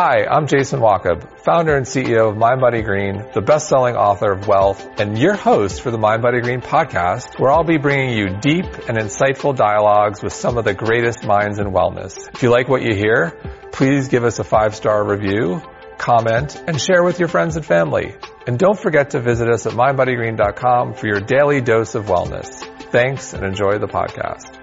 Hi, I'm Jason Wachob, founder and CEO of Mind Body Green, the best-selling author of Wellth, and your host for the Mind Body Green podcast, where I'll be bringing you deep and insightful dialogues with some of the greatest minds in wellness. If you like what you hear, please give us a five-star review, comment, and share with your friends and family. And don't forget to visit us at mindbodygreen.com for your daily dose of wellness. Thanks and enjoy the podcast.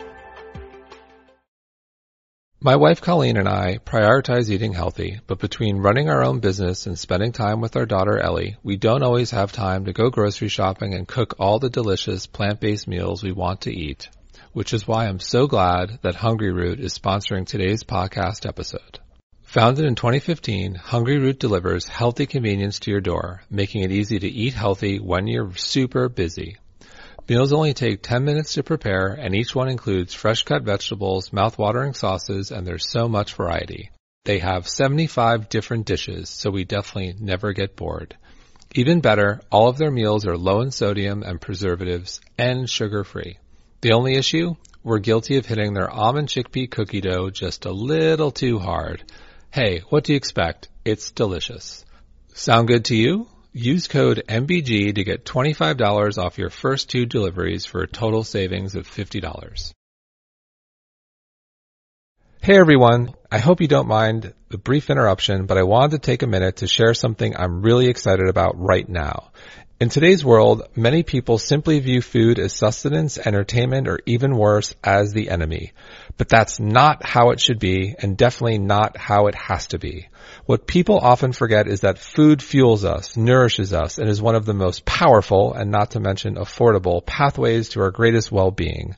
My wife Colleen and I prioritize eating healthy, but between running our own business and spending time with our daughter Ellie, we don't always have time to go grocery shopping and cook all the delicious plant-based meals we want to eat, which is why I'm so glad that Hungryroot is sponsoring today's podcast episode. Founded in 2015, Hungryroot delivers healthy convenience to your door, making it easy to eat healthy when you're super busy. Meals only take 10 minutes to prepare and each one includes fresh cut vegetables, mouth-watering sauces, and there's so much variety. They have 75 different dishes, so we definitely never get bored. Even better, all of their meals are low in sodium and preservatives and sugar free. The only issue? We're guilty of hitting their almond chickpea cookie dough just a little too hard. Hey, what do you expect? It's delicious. Sound good to you? Use code MBG to get $25 off your first two deliveries for a total savings of $50. Hey everyone, I hope you don't mind the brief interruption, but I wanted to take a minute to share something I'm really excited about right now. In today's world, many people simply view food as sustenance, entertainment, or even worse, as the enemy. But that's not how it should be, and definitely not how it has to be. What people often forget is that food fuels us, nourishes us, and is one of the most powerful, and not to mention affordable, pathways to our greatest well-being.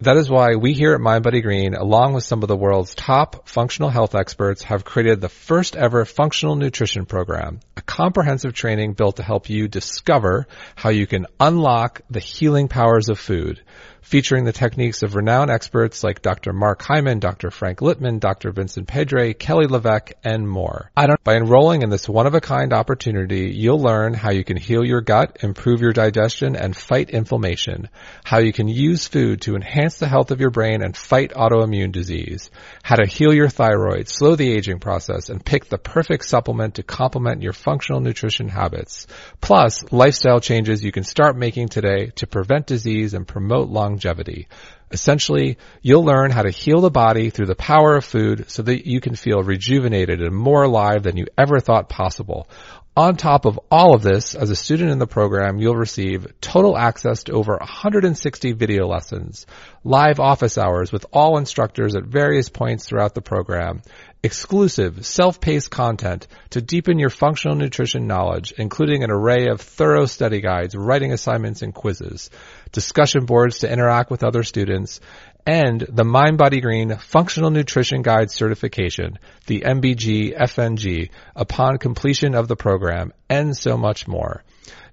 That is why we here at MindBody Green, along with some of the world's top functional health experts, have created the first ever functional nutrition program, a comprehensive training built to help you discover how you can unlock the healing powers of food featuring the techniques of renowned experts like Dr. Mark Hyman, Dr. Frank Lipman, Dr. Vincent Pedre, Kelly LeVeque, and more. By enrolling in this one-of-a-kind opportunity, you'll learn how you can heal your gut, improve your digestion, and fight inflammation, how you can use food to enhance the health of your brain and fight autoimmune disease, how to heal your thyroid, slow the aging process, and pick the perfect supplement to complement your functional nutrition habits. Plus, lifestyle changes you can start making today to prevent disease and promote longevity longevity. Essentially, you'll learn how to heal the body through the power of food so that you can feel rejuvenated and more alive than you ever thought possible. On top of all of this, as a student in the program, you'll receive total access to over 160 video lessons, live office hours with all instructors at various points throughout the program, exclusive self-paced content to deepen your functional nutrition knowledge, including an array of thorough study guides, writing assignments, and quizzes, discussion boards to interact with other students, and the Mind Body Green Functional Nutrition Guide certification, the MBG FNG, upon completion of the program, and so much more.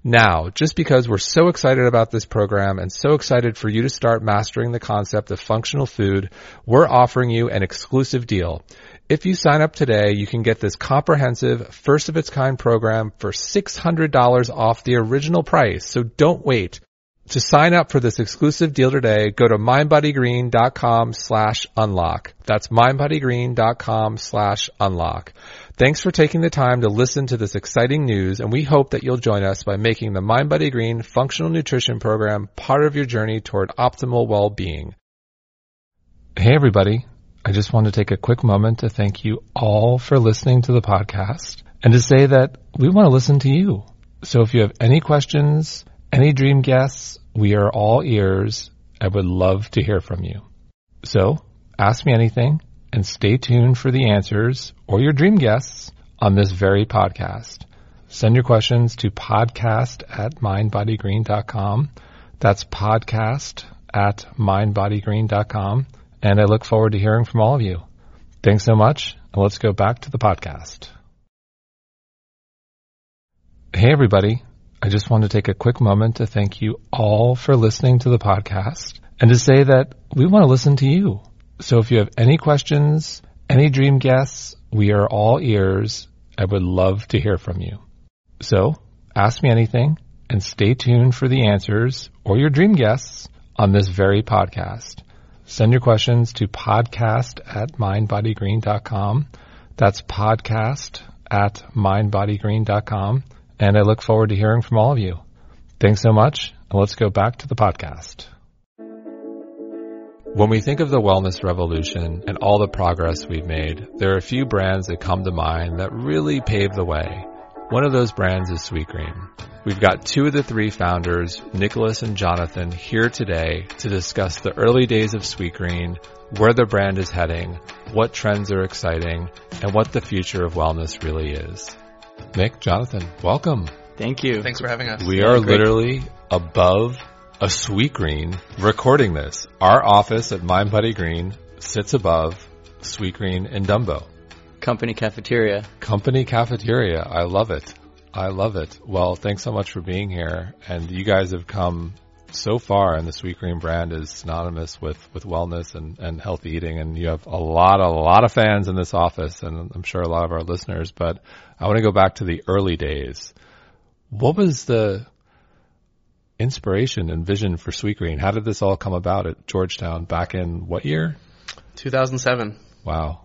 Now, just because we're so excited about this program and so excited for you to start mastering the concept of functional food, we're offering you an exclusive deal. If you sign up today, you can get this comprehensive, first of its kind program for $600 off the original price. So don't wait. To sign up for this exclusive deal today, go to mindbodygreen.com slash unlock. That's mindbodygreen.com slash unlock. Thanks for taking the time to listen to this exciting news, and we hope that you'll join us by making the MindBody Green Functional Nutrition Program part of your journey toward optimal well-being. Hey everybody. I just want to take a quick moment to thank you all for listening to the podcast and to say that we want to listen to you. So if you have any questions, any dream guests, we are all ears. I would love to hear from you. So ask me anything and stay tuned for the answers or your dream guests on this very podcast. Send your questions to podcast at mindbodygreen.com. That's podcast at mindbodygreen.com. And I look forward to hearing from all of you. Thanks so much. And let's go back to the podcast. Hey, everybody. I just want to take a quick moment to thank you all for listening to the podcast and to say that we want to listen to you. So if you have any questions, any dream guests, we are all ears. I would love to hear from you. So ask me anything and stay tuned for the answers or your dream guests on this very podcast. Send your questions to podcast at mindbodygreen.com. That's podcast at mindbodygreen.com. And I look forward to hearing from all of you. Thanks so much. And let's go back to the podcast. When we think of the wellness revolution and all the progress we've made, there are a few brands that come to mind that really paved the way. One of those brands is Sweetgreen. We've got two of the three founders, Nicholas and Jonathan, here today to discuss the early days of Sweetgreen, where the brand is heading, what trends are exciting, and what the future of wellness really is. Nick, Jonathan, welcome. Thank you. Thanks for having us. We are literally above a Sweetgreen recording this. Our office at Mind Body Green sits above Sweetgreen in Dumbo. Company cafeteria. Company cafeteria. I love it. I love it. Well, thanks so much for being here. And you guys have come so far and the Sweetgreen brand is synonymous with, with wellness and, and healthy eating. And you have a lot, a lot of fans in this office and I'm sure a lot of our listeners, but I want to go back to the early days. What was the inspiration and vision for Sweetgreen? How did this all come about at Georgetown back in what year? 2007. Wow.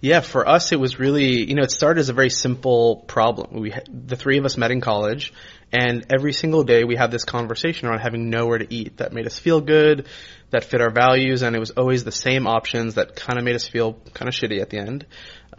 Yeah, for us it was really, you know, it started as a very simple problem. We the three of us met in college and every single day we had this conversation around having nowhere to eat that made us feel good, that fit our values and it was always the same options that kind of made us feel kind of shitty at the end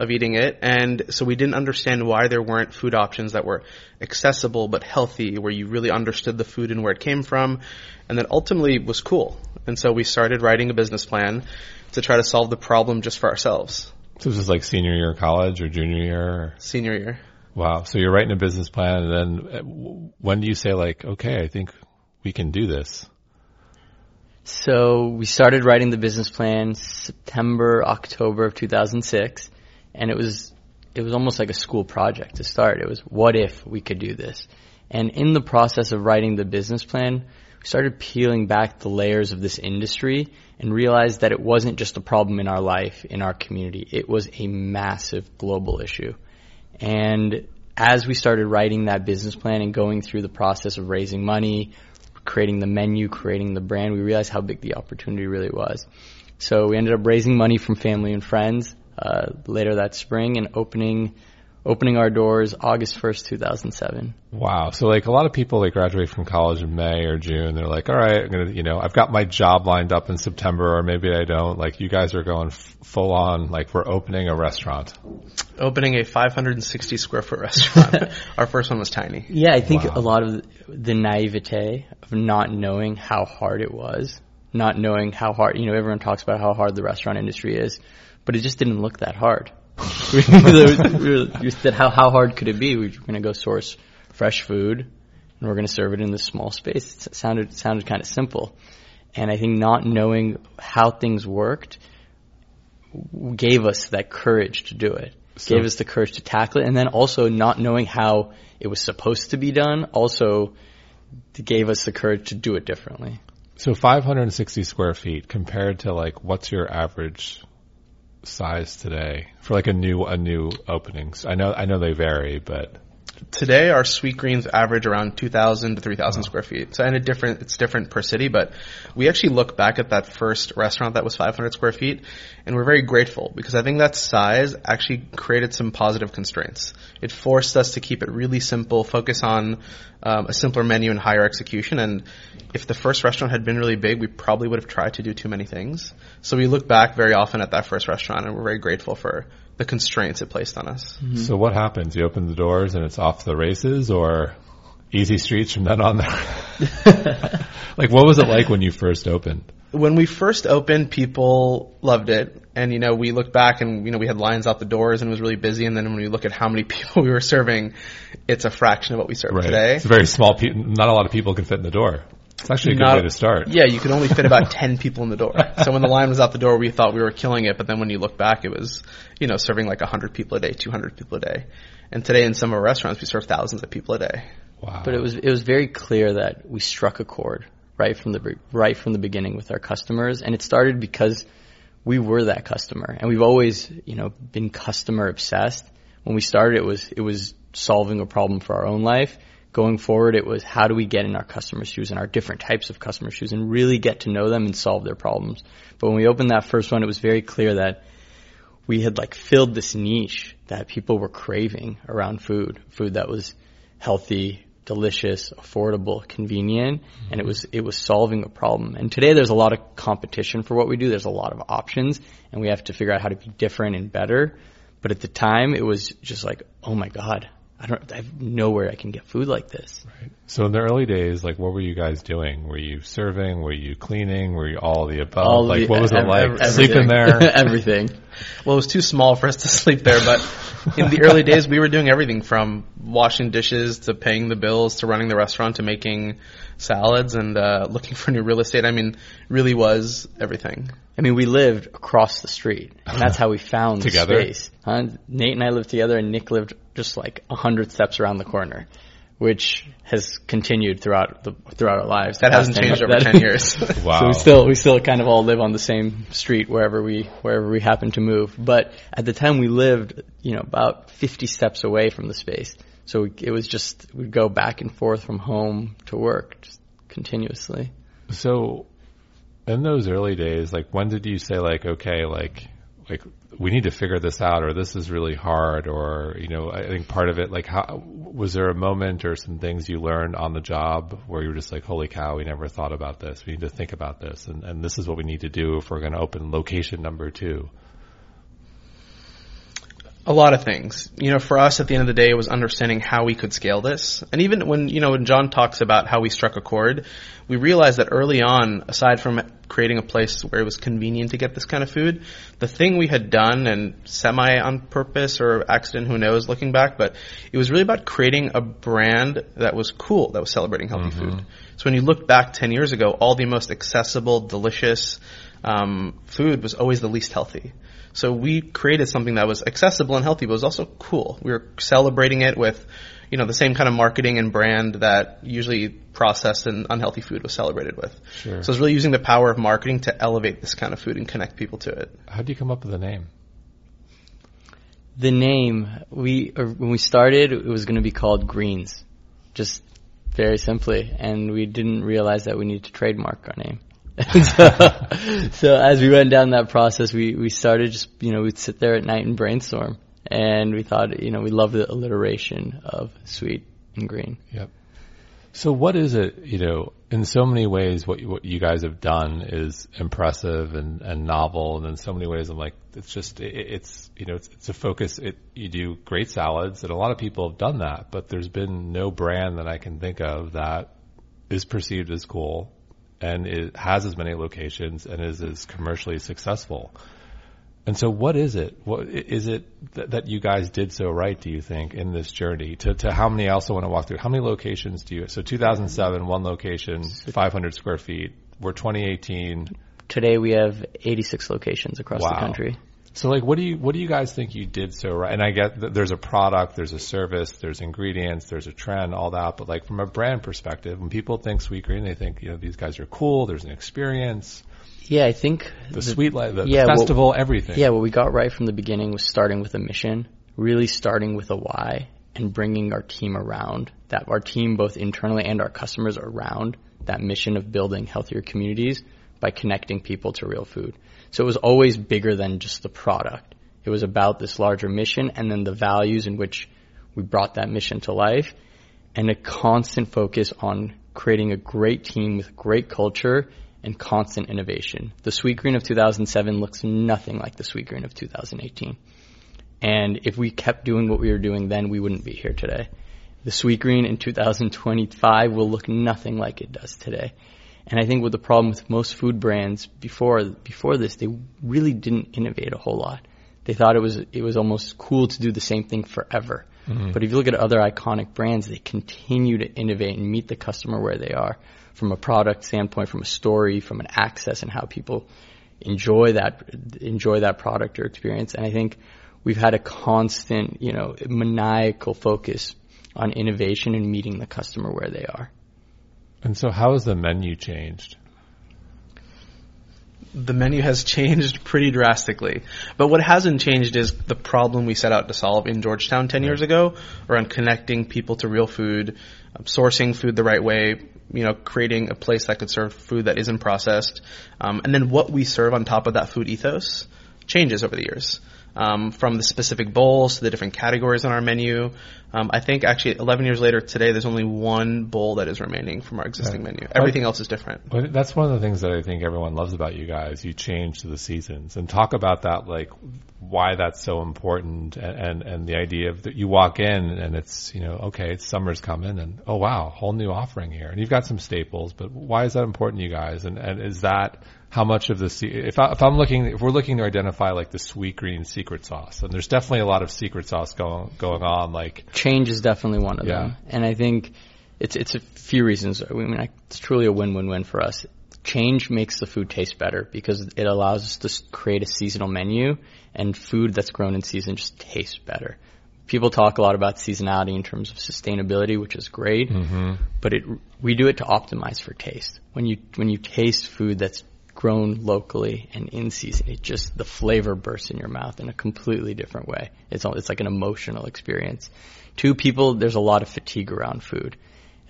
of eating it. And so we didn't understand why there weren't food options that were accessible but healthy, where you really understood the food and where it came from, and that ultimately was cool. And so we started writing a business plan to try to solve the problem just for ourselves. So this is like senior year of college or junior year? Or? Senior year. Wow. So you're writing a business plan and then uh, when do you say like, okay, I think we can do this? So we started writing the business plan September, October of 2006 and it was, it was almost like a school project to start. It was what if we could do this? And in the process of writing the business plan, we started peeling back the layers of this industry and realized that it wasn't just a problem in our life, in our community. It was a massive global issue. And as we started writing that business plan and going through the process of raising money, creating the menu, creating the brand, we realized how big the opportunity really was. So we ended up raising money from family and friends uh, later that spring and opening opening our doors August 1st, 2007. Wow. So like a lot of people they graduate from college in May or June. They're like, all right, I'm going to, you know, I've got my job lined up in September or maybe I don't. Like you guys are going f- full on, like we're opening a restaurant. Opening a 560 square foot restaurant. Our first one was tiny. Yeah, I think Wow. a lot of the naivete of not knowing how hard it was, not knowing how hard, you know, everyone talks about how hard the restaurant industry is, but it just didn't look that hard. We said, how, how hard could it be? We We're going to go source fresh food and we're going to serve it in this small space. It sounded, sounded kind of simple. And I think not knowing how things worked gave us that courage to do it. So- gave us the courage to tackle it. And then also not knowing how it was supposed to be done also gave us the courage to do it differently. So 560 square feet compared to like what's your average size today for like a new a new openings? I know I know they vary, but Today, our sweet greens average around 2,000 to 3,000 square feet. So, and it different, it's different per city, but we actually look back at that first restaurant that was 500 square feet, and we're very grateful because I think that size actually created some positive constraints. It forced us to keep it really simple, focus on um, a simpler menu and higher execution. And if the first restaurant had been really big, we probably would have tried to do too many things. So we look back very often at that first restaurant, and we're very grateful for the constraints it placed on us. Mm-hmm. so what happens? You open the doors and it's off the races or easy streets from then on there? like what was it like when you first opened? when we first opened, people loved it, and you know we look back and you know we had lines out the doors and it was really busy. And then when we look at how many people we were serving, it's a fraction of what we serve today. It's a very small pe- not a lot of people can fit in the door. It's actually a good Not- way to start. Yeah, you could only fit about ten people in the door. So when the line was out the door, we thought we were killing it, but then when you look back, it was you know serving like hundred people a day, two hundred people a day. And today in some of our restaurants, we serve thousands of people a day. Wow. But it was it was very clear that we struck a chord right from the be- right from the beginning with our customers, and it started because we were that customer, and we've always you know been customer obsessed. When we started, it was it was solving a problem for our own life. Going forward, it was how do we get in our customers' shoes and our different types of customer shoes and really get to know them and solve their problems. But when we opened that first one, it was very clear that we had like filled this niche that people were craving around food, food that was healthy, delicious, affordable, convenient, mm-hmm. and it was it was solving a problem. And today there's a lot of competition for what we do. There's a lot of options, and we have to figure out how to be different and better. But at the time, it was just like, oh my god, I don't, I have nowhere I can get food like this. Right. So in the early days, like, what were you guys doing? Were you serving? Were you cleaning? Were you all the above? All like, the, what was it like sleeping there? everything. Well, it was too small for us to sleep there, but in the early days, we were doing everything from washing dishes to paying the bills to running the restaurant to making salads and uh, looking for new real estate. I mean, really was everything. I mean, we lived across the street, and that's how we found together? the space. Huh? Nate and I lived together, and Nick lived just like a hundred steps around the corner, which has continued throughout the throughout our lives. That hasn't changed over ten years. wow. So we still we still kind of all live on the same street wherever we wherever we happen to move. But at the time we lived, you know, about fifty steps away from the space. So it was just we'd go back and forth from home to work just continuously. So in those early days, like when did you say like, okay, like, like we need to figure this out or this is really hard or, you know, I think part of it, like how, was there a moment or some things you learned on the job where you were just like, holy cow, we never thought about this. We need to think about this and, and this is what we need to do if we're going to open location number two. A lot of things. You know, for us at the end of the day, it was understanding how we could scale this. And even when, you know, when John talks about how we struck a chord, we realized that early on, aside from creating a place where it was convenient to get this kind of food, the thing we had done and semi on purpose or accident, who knows, looking back, but it was really about creating a brand that was cool, that was celebrating healthy mm-hmm. food. So when you look back 10 years ago, all the most accessible, delicious, um, food was always the least healthy. So we created something that was accessible and healthy, but was also cool. We were celebrating it with, you know, the same kind of marketing and brand that usually processed and unhealthy food was celebrated with. Sure. So it's really using the power of marketing to elevate this kind of food and connect people to it. How do you come up with the name? The name we uh, when we started, it was going to be called Greens, just very simply, and we didn't realize that we needed to trademark our name. so, so as we went down that process, we, we started just, you know, we'd sit there at night and brainstorm. And we thought, you know, we love the alliteration of sweet and green. Yep. So what is it, you know, in so many ways what you, what you guys have done is impressive and, and novel and in so many ways I'm like, it's just, it, it's, you know, it's, it's a focus. It, you do great salads and a lot of people have done that, but there's been no brand that I can think of that is perceived as cool and it has as many locations and is as commercially successful. And so, what is it? What is it that, that you guys did so right? Do you think in this journey? To, to how many? I also want to walk through how many locations do you? So, 2007, one location, 500 square feet. We're 2018. Today, we have 86 locations across wow. the country. So like, what do you what do you guys think you did so right? And I get that there's a product, there's a service, there's ingredients, there's a trend, all that. But like from a brand perspective, when people think Sweet Green, they think you know these guys are cool. There's an experience. Yeah, I think the, the sweet life, the, yeah, festival, what, everything. Yeah, what we got right from the beginning was starting with a mission, really starting with a why, and bringing our team around that. Our team, both internally and our customers, around that mission of building healthier communities by connecting people to real food. So it was always bigger than just the product. It was about this larger mission and then the values in which we brought that mission to life and a constant focus on creating a great team with great culture and constant innovation. The Sweetgreen of 2007 looks nothing like the Sweetgreen of 2018. And if we kept doing what we were doing then, we wouldn't be here today. The Sweetgreen in 2025 will look nothing like it does today. And I think what the problem with most food brands before before this, they really didn't innovate a whole lot. They thought it was it was almost cool to do the same thing forever. Mm-hmm. But if you look at other iconic brands, they continue to innovate and meet the customer where they are from a product standpoint, from a story, from an access and how people enjoy that enjoy that product or experience. And I think we've had a constant, you know, maniacal focus on innovation and meeting the customer where they are. And so, how has the menu changed? The menu has changed pretty drastically. But what hasn't changed is the problem we set out to solve in Georgetown 10 years ago around connecting people to real food, um, sourcing food the right way, you know, creating a place that could serve food that isn't processed. Um, and then what we serve on top of that food ethos changes over the years. um, from the specific bowls to the different categories on our menu. Um, I think actually 11 years later today, there's only one bowl that is remaining from our existing Right. menu. Everything else is different. But that's one of the things that I think everyone loves about you guys. You change the seasons and talk about that, like why that's so important, and and, and the idea of that you walk in and it's you know okay, it's summer's coming, and oh wow, whole new offering here, and you've got some staples. But why is that important to you guys? And and is that how much of the if I, if I'm looking if we're looking to identify like the sweet green secret sauce, and there's definitely a lot of secret sauce going going on, like change is definitely one of Yeah. them. And I think it's it's a few reasons. I mean, it's truly a win-win-win for us. Change makes the food taste better because it allows us to create a seasonal menu, and food that's grown in season just tastes better. People talk a lot about seasonality in terms of sustainability, which is great, mm-hmm. but it we do it to optimize for taste. When you when you taste food that's grown locally and in season, it just the flavor bursts in your mouth in a completely different way. It's all, it's like an emotional experience. Two people, there's a lot of fatigue around food,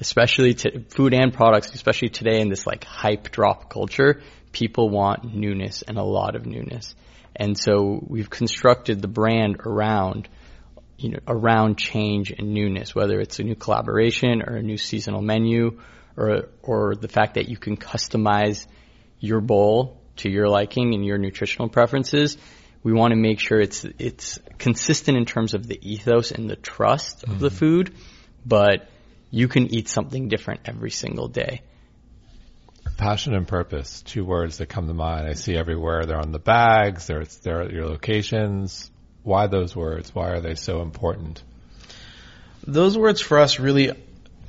especially to food and products, especially today in this like hype drop culture. People want newness and a lot of newness, and so we've constructed the brand around you know, around change and newness, whether it's a new collaboration or a new seasonal menu or, or the fact that you can customize your bowl to your liking and your nutritional preferences. We want to make sure it's, it's consistent in terms of the ethos and the trust of the mm-hmm. food, but you can eat something different every single day. Passion and purpose, two words that come to mind. I see everywhere. They're on the bags. They're, they're at your locations. Why those words? Why are they so important? Those words for us really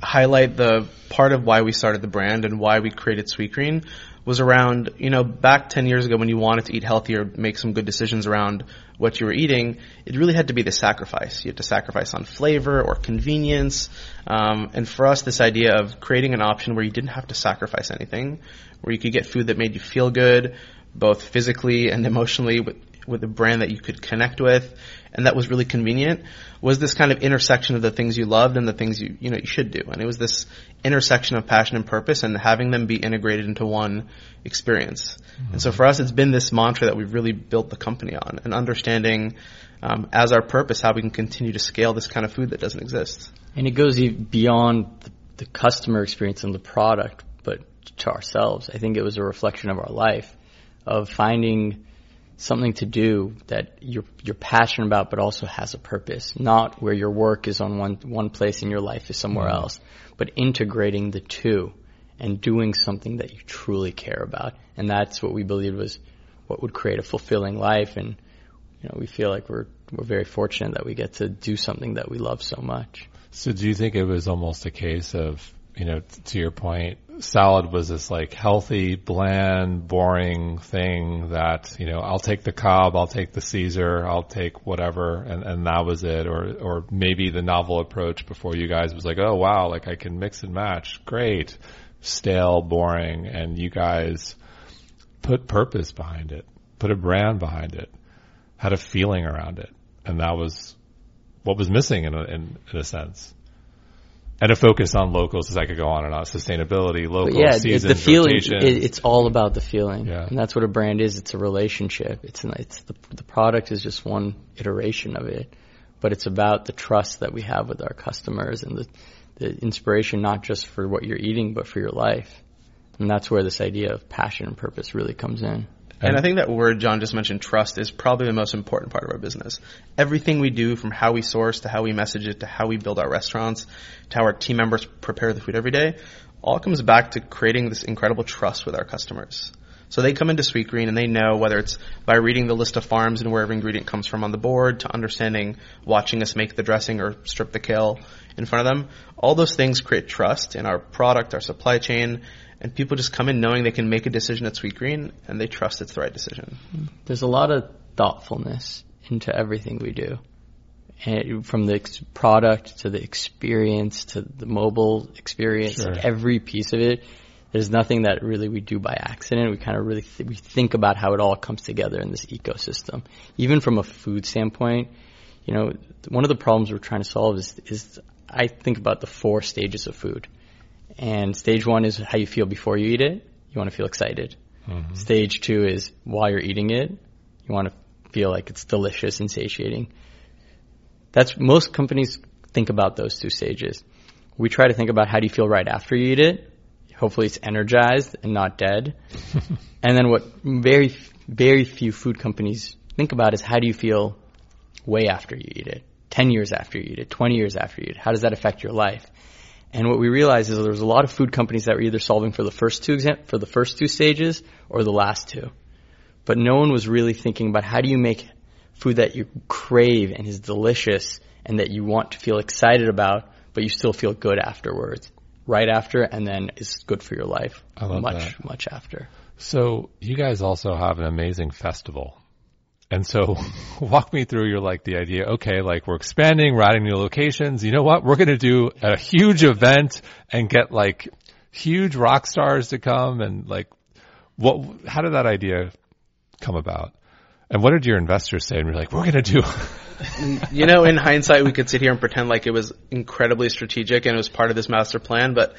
highlight the part of why we started the brand and why we created Sweet Green was around, you know, back 10 years ago when you wanted to eat healthier, make some good decisions around what you were eating, it really had to be the sacrifice. You had to sacrifice on flavor or convenience. Um, and for us, this idea of creating an option where you didn't have to sacrifice anything, where you could get food that made you feel good, both physically and emotionally with, with a brand that you could connect with and that was really convenient was this kind of intersection of the things you loved and the things you you know you should do. And it was this intersection of passion and purpose and having them be integrated into one experience. And so for us it's been this mantra that we've really built the company on and understanding um, as our purpose how we can continue to scale this kind of food that doesn't exist. And it goes beyond the customer experience and the product, but to ourselves. I think it was a reflection of our life, of finding something to do that you're you're passionate about, but also has a purpose. Not where your work is on one one place and your life is somewhere mm-hmm. else, but integrating the two and doing something that you truly care about. And that's what we believed was what would create a fulfilling life. And you know, we feel like we're we're very fortunate that we get to do something that we love so much. So do you think it was almost a case of, you know, t- to your point, salad was this like healthy, bland, boring thing that, you know, I'll take the Cobb, I'll take the Caesar, I'll take whatever, and, and that was it. Or, or maybe the novel approach before you guys was like, oh wow, like I can mix and match. Great. Stale, boring. And you guys put purpose behind it, put a brand behind it, had a feeling around it. And that was what was missing in a, in, in a sense. And a focus on locals, as I could go on and on, sustainability, local yeah, seasons, the feeling. It, it's all about the feeling, Yeah. and that's what a brand is. It's a relationship. It's an, it's the the product is just one iteration of it, but it's about the trust that we have with our customers and the the inspiration not just for what you're eating, but for your life. And that's where this idea of passion and purpose really comes in. And I think that word John just mentioned, trust, is probably the most important part of our business. Everything we do, from how we source to how we message it to how we build our restaurants to how our team members prepare the food every day, all comes back to creating this incredible trust with our customers. So they come into Sweet Green and they know whether it's by reading the list of farms and where every ingredient comes from on the board to understanding watching us make the dressing or strip the kale in front of them. All those things create trust in our product, our supply chain, and people just come in knowing they can make a decision at Sweet Green and they trust it's the right decision. There's a lot of thoughtfulness into everything we do. And from the ex- product to the experience to the mobile experience, Sure. like every piece of it, there's nothing that really we do by accident. We kind of really th- we think about how it all comes together in this ecosystem. Even from a food standpoint, you know, one of the problems we're trying to solve is is I think about the four stages of food. And stage one is how you feel before you eat it. You want to feel excited. Mm-hmm. Stage two is while you're eating it, you want to feel like it's delicious and satiating. That's most companies think about those two stages. We try to think about how do you feel right after you eat it. Hopefully it's energized and not dead. and then what very, very few food companies think about is how do you feel way after you eat it? 10 years after you eat it, 20 years after you eat it. How does that affect your life? And what we realized is there was a lot of food companies that were either solving for the first two exam- for the first two stages or the last two. But no one was really thinking about how do you make food that you crave and is delicious and that you want to feel excited about, but you still feel good afterwards, right after, and then is good for your life I love much, that. much after. So you guys also have an amazing festival. And so walk me through your like the idea, okay, like we're expanding, we're adding new locations. You know what? We're going to do a huge event and get like huge rock stars to come and like what, how did that idea come about? And what did your investors say? And you're like, we're going to do, you know, in hindsight, we could sit here and pretend like it was incredibly strategic and it was part of this master plan, but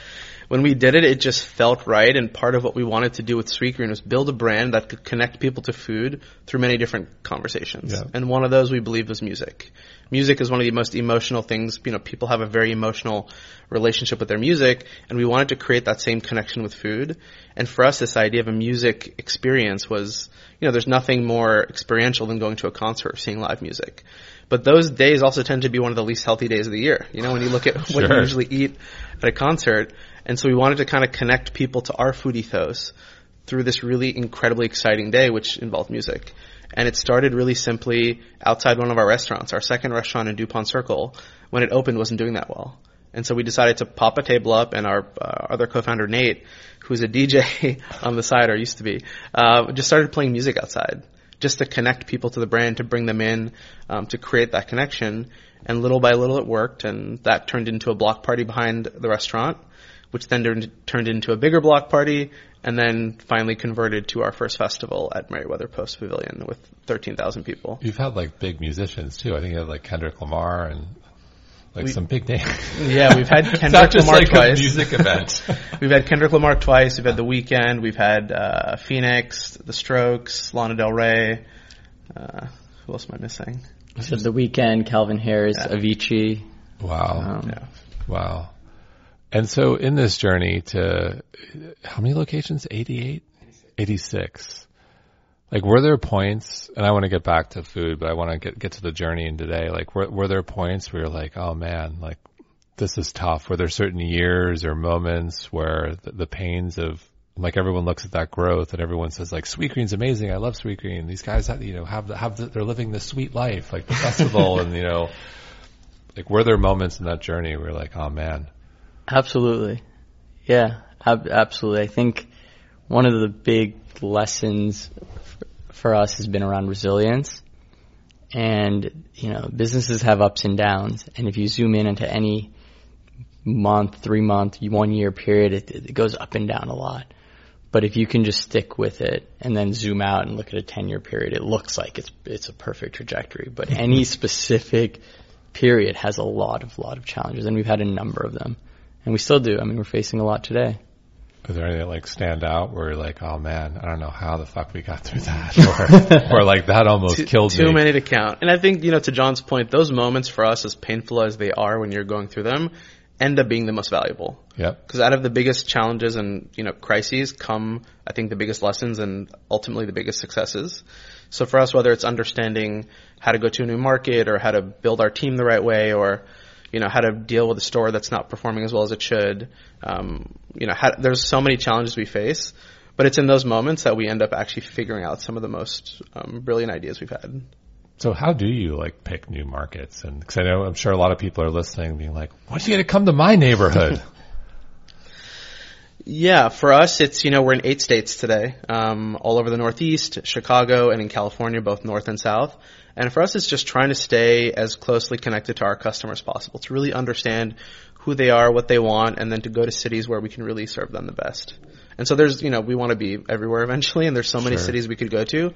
when we did it, it just felt right. And part of what we wanted to do with Sweetgreen was build a brand that could connect people to food through many different conversations. Yeah. And one of those we believed was music. Music is one of the most emotional things. You know, people have a very emotional relationship with their music, and we wanted to create that same connection with food. And for us, this idea of a music experience was, you know, there's nothing more experiential than going to a concert or seeing live music. But those days also tend to be one of the least healthy days of the year. You know, when you look at what you usually eat at a concert. And so we wanted to kind of connect people to our food ethos through this really incredibly exciting day, which involved music. And it started really simply outside one of our restaurants. Our second restaurant in DuPont Circle, when it opened, wasn't doing that well. And so we decided to pop a table up, and our uh, other co-founder Nate, who's a DJ on the side or used to be, uh, just started playing music outside, just to connect people to the brand, to bring them in, um, to create that connection. And little by little, it worked, and that turned into a block party behind the restaurant, which then turned, turned into a bigger block party, and then finally converted to our first festival at Meriwether Post Pavilion with 13,000 people. you've had like big musicians too. I think you had like Kendrick Lamar and like We- some big names. Yeah, we've had it's Kendrick not just Lamar like twice. a music event. We've had Kendrick Lamar twice. We've had The Weeknd. We've had uh, Phoenix, The Strokes, Lana Del Rey. Uh, who else am I missing? So the weekend, Calvin Harris, Yeah. Avicii. wow. Um, Yeah. Wow. And so in this journey to how many locations? 88? 86. Like were there points, and I want to get back to food, but I want to get, get to the journey in today. Like were, were there points where you're like, oh man, like this is tough? Were there certain years or moments where the, the pains of like everyone looks at that growth and everyone says like Sweetgreen's amazing. I love Sweetgreen. These guys, have, you know, have the, have the, they're living the sweet life, like the festival and you know, like were there moments in that journey where you're like, oh man, Absolutely. Yeah, ab- absolutely. I think one of the big lessons f- for us has been around resilience. And, you know, businesses have ups and downs. And if you zoom in into any month, three month, one year period, it, it goes up and down a lot. But if you can just stick with it and then zoom out and look at a 10 year period, it looks like it's, it's a perfect trajectory. But any specific period has a lot of, lot of challenges and we've had a number of them. And we still do. I mean, we're facing a lot today. Is there any that like stand out where you're like, oh man, I don't know how the fuck we got through that, or, or like that almost Too, killed too me. many to count. And I think, you know, to John's point, those moments for us, as painful as they are when you're going through them, end up being the most valuable. Yep. Because out of the biggest challenges and you know crises come, I think, the biggest lessons and ultimately the biggest successes. So for us, whether it's understanding how to go to a new market or how to build our team the right way, or you know how to deal with a store that's not performing as well as it should, um, you know, how, there's so many challenges we face. But it's in those moments that we end up actually figuring out some of the most um, brilliant ideas we've had. So how do you like pick new markets? And because I know I'm sure a lot of people are listening, being like, "Why are you to come to my neighborhood?" Yeah, for us, it's, you know, we're in eight states today, um, all over the Northeast, Chicago, and in California, both North and South. And for us, it's just trying to stay as closely connected to our customers as possible, to really understand who they are, what they want, and then to go to cities where we can really serve them the best. And so there's, you know, we want to be everywhere eventually, and there's so many Sure. cities we could go to.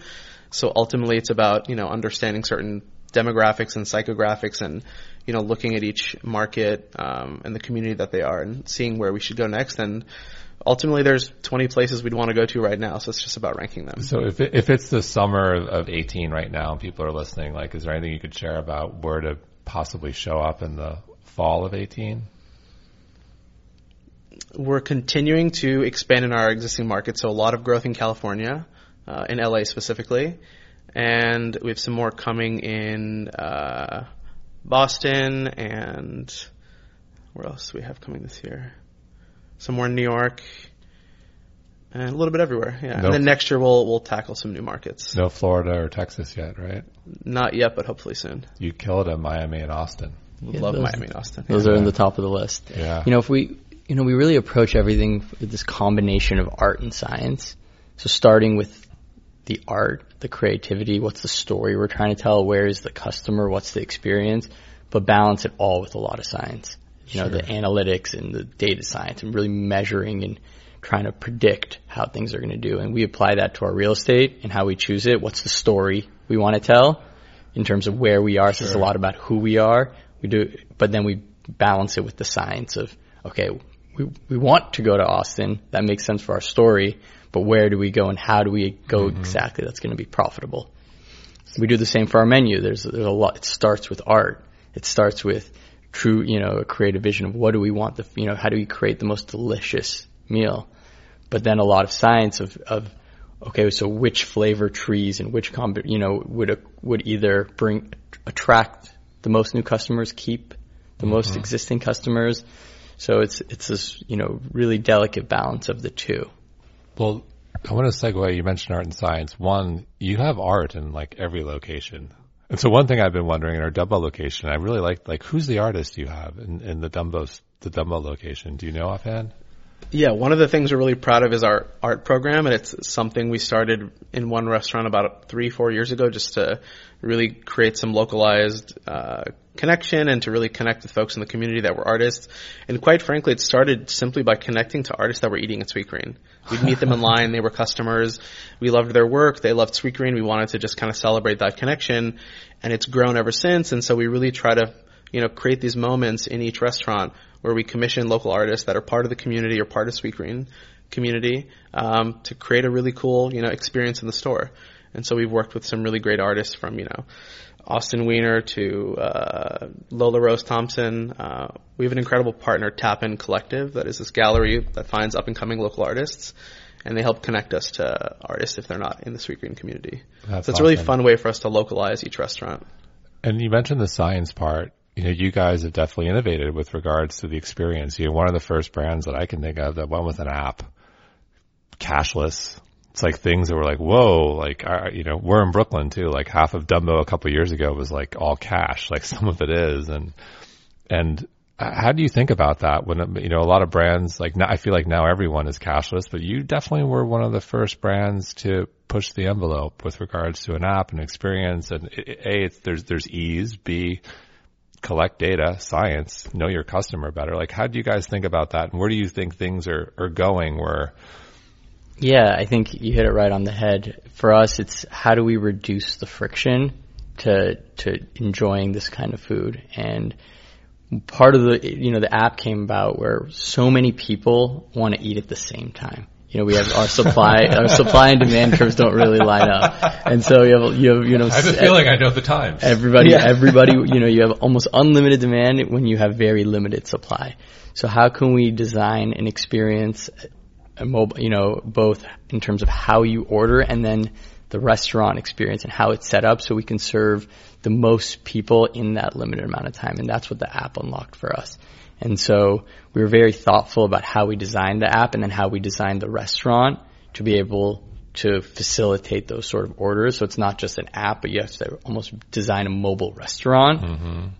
So ultimately, it's about, you know, understanding certain demographics and psychographics and, you know, looking at each market, um, and the community that they are and seeing where we should go next. And ultimately there's 20 places we'd want to go to right now, so it's just about ranking them. So if it, if it's the summer of, of 18 right now, and people are listening, like, is there anything you could share about where to possibly show up in the fall of 18? We're continuing to expand in our existing markets, so a lot of growth in California, uh, in LA specifically, and we have some more coming in uh, Boston and where else do we have coming this year? Somewhere in New York, and a little bit everywhere. Yeah, Nope. and then next year we'll we'll tackle some new markets. No Florida or Texas yet, right? Not yet, but hopefully soon. You killed it, Miami and Austin. Yeah, love those- Miami and Austin. Those Yeah. are in the top of the list. Yeah. You know, if we, you know, we really approach everything with this combination of art and science. So starting with the art, the creativity, what's the story we're trying to tell, where is the customer, what's the experience, but balance it all with a lot of science. You know, the analytics and the data science and really measuring and trying to predict how things are going to do. And we apply that to our real estate and how we choose it. What's the story we want to tell in terms of where we are. So it's a lot about who we are. We do, but then we balance it with the science of, okay, we, we want to go to Austin. That makes sense for our story, but where do we go and how do we go mm-hmm. exactly that's going to be profitable? We do the same for our menu. There's, there's a lot, it starts with art. It starts with true, you know, create a creative vision of what do we want the, you know, how do we create the most delicious meal? But then a lot of science of, of, okay, so which flavor trees and which comb, you know, would, would either bring, attract the most new customers, keep the most mm-hmm. existing customers. So it's, it's this, you know, really delicate balance of the two. Well, I want to segue. You mentioned art and science. One, you have art in like every location. And so one thing I've been wondering in our Dumbo location, I really like, like, who's the artist you have in, in the Dumbo, the Dumbo location? Do you know offhand? Yeah, one of the things we're really proud of is our art program, and it's something we started in one restaurant about three, four years ago, just to really create some localized uh, connection and to really connect with folks in the community that were artists. And quite frankly, it started simply by connecting to artists that were eating at Sweet Green. We'd meet them in line; they were customers. We loved their work; they loved Sweet Green. We wanted to just kind of celebrate that connection, and it's grown ever since. And so we really try to you know, create these moments in each restaurant where we commission local artists that are part of the community or part of Sweet Green community um, to create a really cool, you know, experience in the store. And so we've worked with some really great artists from, you know, Austyn Weiner to uh, Lola Rose Thompson. Uh, we have an incredible partner, Tappan Collective, that is this gallery that finds up and coming local artists. And they help connect us to artists if they're not in the Sweet Green community. That's so it's a really fun way for us to localize each restaurant. And you mentioned the science part. You know, you guys have definitely innovated with regards to the experience. You're one of the first brands that I can think of that went with an app, cashless. It's like things that were like, whoa, like, uh, you know, we're in Brooklyn too. Like half of Dumbo a couple years ago was like all cash. Like some of it is. And, and how do you think about that when, you know, a lot of brands, like now, I feel like now everyone is cashless, but you definitely were one of the first brands to push the envelope with regards to an app and experience. And A, it's, there's, there's ease. B, collect data, science, know your customer better. Like, how do you guys think about that? And where do you think things are, are going where, Yeah, I think you hit it right on the head. For us, it's how do we reduce the friction to to enjoying this kind of food? And part of the you know the app came about where so many people want to eat at the same time. You know, we have our supply our supply and demand curves don't really line up, and so you have you have you know I have a feeling I know the times. Everybody, Yeah. everybody, you know, you have almost unlimited demand when you have very limited supply. So how can we design an experience, mobile, you know, both in terms of how you order and then the restaurant experience and how it's set up so we can serve the most people in that limited amount of time. And that's what the app unlocked for us. And so we were very thoughtful about how we designed the app and then how we designed the restaurant to be able to facilitate those sort of orders. So it's not just an app, but you have to almost design a mobile restaurant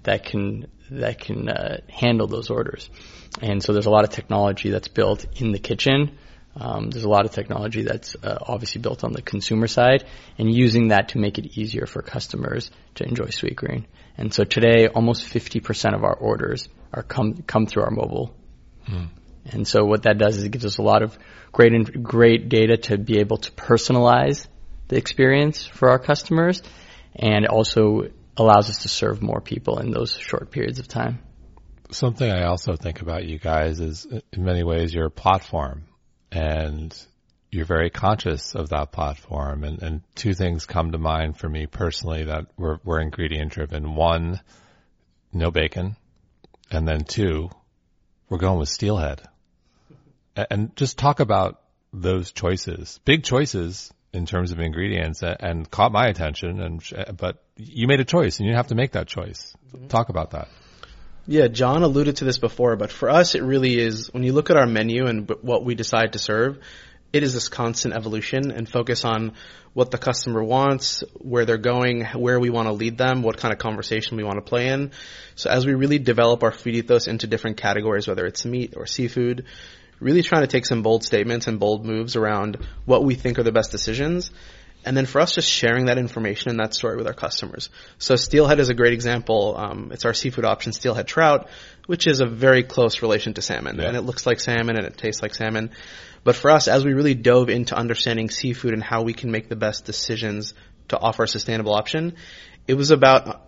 that can that can uh, handle those orders. And so there's a lot of technology that's built in the kitchen. Um, there's a lot of technology that's uh, obviously built on the consumer side, and using that to make it easier for customers to enjoy Sweet Green. And so today, almost 50% of our orders are come come through our mobile and so what that does is it gives us a lot of great, great data to be able to personalize the experience for our customers and also allows us to serve more people in those short periods of time. Something I also think about you guys is in many ways your platform. and you're very conscious of that platform. And, and two things come to mind for me personally that were, were ingredient driven. One, no bacon. And then two, we're going with steelhead. And just talk about those choices, big choices in terms of ingredients and caught my attention. And, but you made a choice and you have to make that choice. Mm-hmm. Talk about that. Yeah, John alluded to this before, but for us, it really is when you look at our menu and what we decide to serve, it is this constant evolution and focus on what the customer wants, where they're going, where we want to lead them, what kind of conversation we want to play in. So as we really develop our food ethos into different categories, whether it's meat or seafood, really trying to take some bold statements and bold moves around what we think are the best decisions. And then for us, just sharing that information and that story with our customers. So steelhead is a great example. Um, it's our seafood option, steelhead trout, which is a very close relation to salmon. Yeah. And it looks like salmon and it tastes like salmon. But for us, as we really dove into understanding seafood and how we can make the best decisions to offer a sustainable option, it was about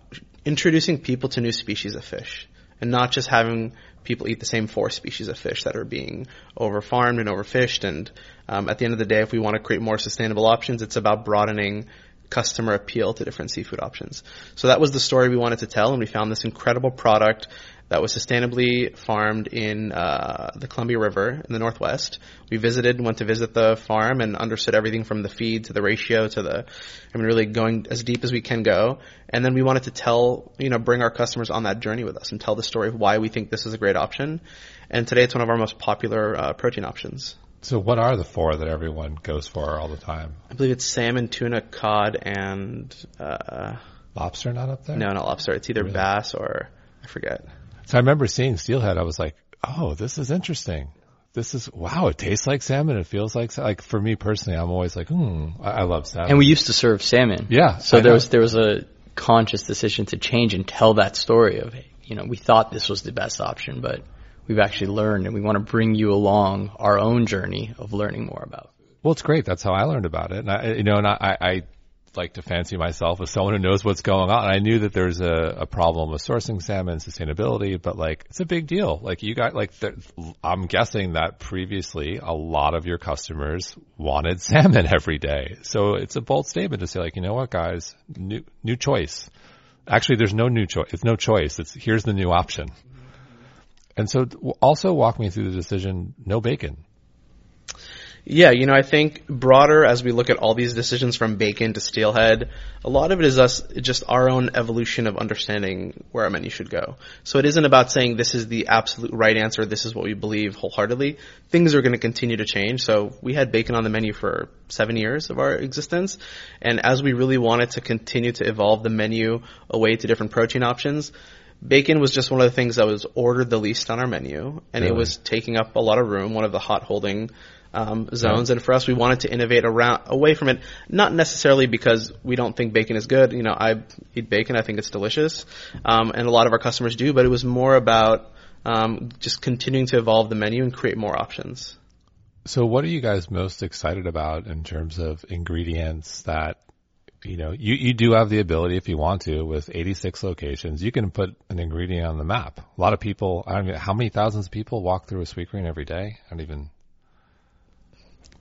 introducing people to new species of fish and not just having people eat the same four species of fish that are being overfarmed and overfished. And um, at the end of the day, if we want to create more sustainable options, it's about broadening customer appeal to different seafood options. So that was the story we wanted to tell, and we found this incredible product that was sustainably farmed in uh, the Columbia River in the Northwest. We visited, went to visit the farm, and understood everything from the feed to the ratio to the, I mean, really going as deep as we can go. And then we wanted to tell, you know, bring our customers on that journey with us and tell the story of why we think this is a great option. And today it's one of our most popular uh, protein options. So what are the four that everyone goes for all the time? I believe it's salmon, tuna, cod, and uh, lobster. Not up there. No, not lobster. It's either really? bass or I forget. So I remember seeing steelhead. I was like, oh, this is interesting. This is wow. It tastes like salmon. It feels like like for me personally, I'm always like, hmm. I, I love salmon. And we used to serve salmon. Yeah. So I there know. was there was a conscious decision to change and tell that story of you know we thought this was the best option, but we've actually learned, and we want to bring you along our own journey of learning more about. Well, it's great. That's how I learned about it. And I, you know, and I, I like to fancy myself as someone who knows what's going on. I knew that there's a, a problem with sourcing salmon sustainability, but like it's a big deal. Like you got like the, I'm guessing that previously a lot of your customers wanted salmon every day. So it's a bold statement to say like, you know what, guys, new new choice. Actually, there's no new choice. It's no choice. It's here's the new option. And so also walk me through the decision, no bacon. Yeah, you know, I think broader as we look at all these decisions from bacon to steelhead, a lot of it is us just our own evolution of understanding where our menu should go. So it isn't about saying this is the absolute right answer, this is what we believe wholeheartedly. Things are going to continue to change. So we had bacon on the menu for seven years of our existence. And as we really wanted to continue to evolve the menu away to different protein options, bacon was just one of the things that was ordered the least on our menu, and really? it was taking up a lot of room. One of the hot holding um, zones, yeah. and for us, we wanted to innovate around away from it. Not necessarily because we don't think bacon is good. You know, I eat bacon; I think it's delicious, um, and a lot of our customers do. But it was more about um, just continuing to evolve the menu and create more options. So, what are you guys most excited about in terms of ingredients that you know, you, you do have the ability if you want to with 86 locations, you can put an ingredient on the map. A lot of people, I don't know, how many thousands of people walk through a sweetgreen every day? I don't even.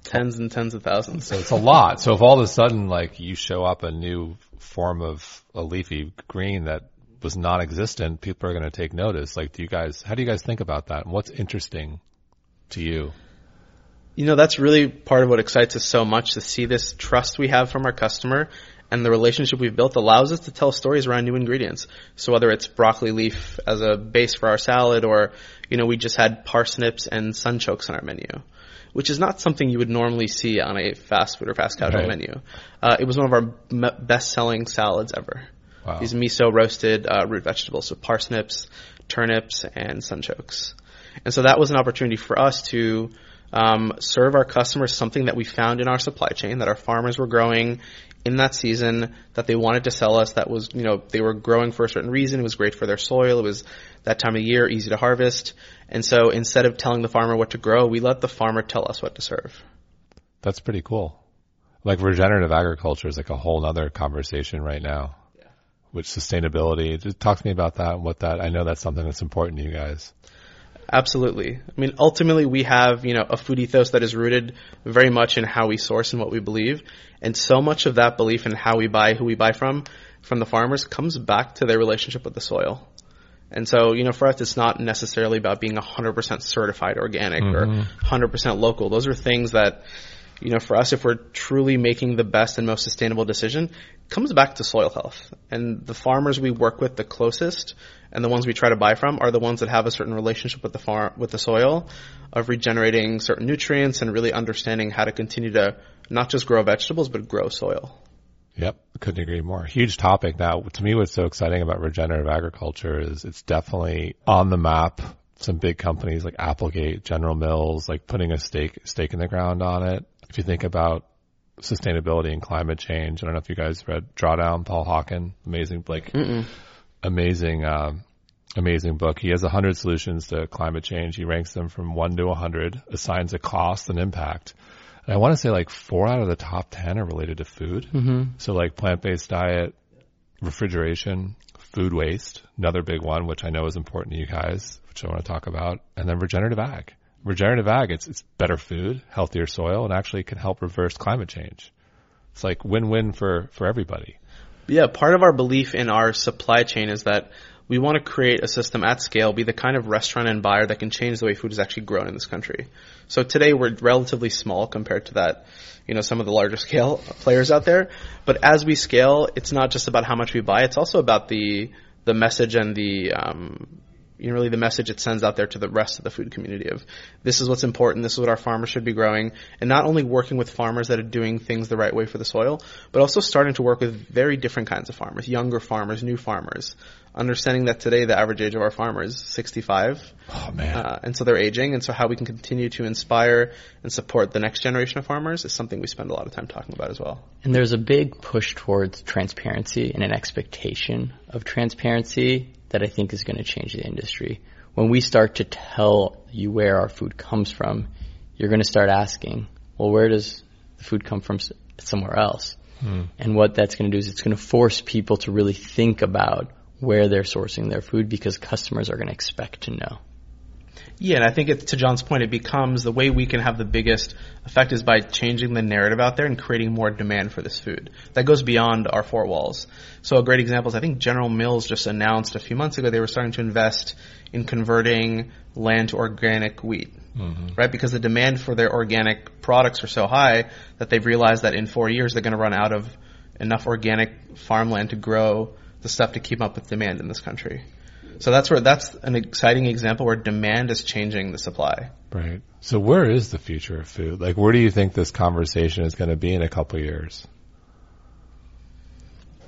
Tens and tens of thousands. So it's a lot. So if all of a sudden, like, you show up a new form of a leafy green that was non-existent, people are going to take notice. Like, do you guys, how do you guys think about that? And what's interesting to you? You know, that's really part of what excites us so much to see this trust we have from our customer and the relationship we've built allows us to tell stories around new ingredients. So whether it's broccoli leaf as a base for our salad or, you know, we just had parsnips and sunchokes on our menu, which is not something you would normally see on a fast food or fast casual right. menu. Uh, it was one of our m- best selling salads ever. Wow. These miso roasted uh, root vegetables, so parsnips, turnips, and sunchokes. And so that was an opportunity for us to um, serve our customers something that we found in our supply chain that our farmers were growing in that season that they wanted to sell us that was, you know, they were growing for a certain reason. It was great for their soil. It was that time of year, easy to harvest. And so instead of telling the farmer what to grow, we let the farmer tell us what to serve. That's pretty cool. Like regenerative agriculture is like a whole other conversation right now. Yeah. Which sustainability, just talk to me about that and what that, I know that's something that's important to you guys. Absolutely. I mean, ultimately, we have you know a food ethos that is rooted very much in how we source and what we believe, and so much of that belief in how we buy, who we buy from, from the farmers, comes back to their relationship with the soil. And so, you know, for us, it's not necessarily about being 100% certified organic mm-hmm. or 100% local. Those are things that, you know, for us, if we're truly making the best and most sustainable decision, comes back to soil health. And the farmers we work with the closest and the ones we try to buy from are the ones that have a certain relationship with the farm, with the soil of regenerating certain nutrients and really understanding how to continue to not just grow vegetables, but grow soil. Yep, couldn't agree more. Huge topic. Now, to me, what's so exciting about regenerative agriculture is it's definitely on the map. Some big companies like Applegate, General Mills, like putting a stake stake in the ground on it. If you think about sustainability and climate change, I don't know if you guys read Drawdown, Paul Hawken, amazing, like Mm-mm. amazing, um, amazing book. He has a hundred solutions to climate change. He ranks them from one to a hundred, assigns a cost and impact and I want to say like four out of the top 10 are related to food. Mm-hmm. So like plant-based diet, refrigeration, food waste, another big one, which I know is important to you guys, which I want to talk about, and then regenerative ag. Regenerative ag, it's, it's better food, healthier soil, and actually can help reverse climate change. It's like win-win for, for everybody. Yeah, part of our belief in our supply chain is that we want to create a system at scale, be the kind of restaurant and buyer that can change the way food is actually grown in this country. So today we're relatively small compared to that, you know, some of the larger scale players out there. But as we scale, it's not just about how much we buy; it's also about the the message and the um, you know, really the message it sends out there to the rest of the food community of this is what's important, this is what our farmers should be growing, and not only working with farmers that are doing things the right way for the soil, but also starting to work with very different kinds of farmers, younger farmers, new farmers, understanding that today the average age of our farmers is 65. Oh man. Uh, and so they're aging, and so how we can continue to inspire and support the next generation of farmers is something we spend a lot of time talking about as well. And there's a big push towards transparency and an expectation of transparency that I think is going to change the industry. When we start to tell you where our food comes from, you're going to start asking, well, where does the food come from somewhere else? Hmm. And what that's going to do is it's going to force people to really think about where they're sourcing their food because customers are going to expect to know. Yeah, and I think it, to John's point, it becomes the way we can have the biggest effect is by changing the narrative out there and creating more demand for this food. That goes beyond our four walls. So a great example is I think General Mills just announced a few months ago they were starting to invest in converting land to organic wheat. Mm-hmm. Right? Because the demand for their organic products are so high that they've realized that in four years they're going to run out of enough organic farmland to grow the stuff to keep up with demand in this country. So that's where that's an exciting example where demand is changing the supply. Right. So where is the future of food? Like, where do you think this conversation is going to be in a couple years?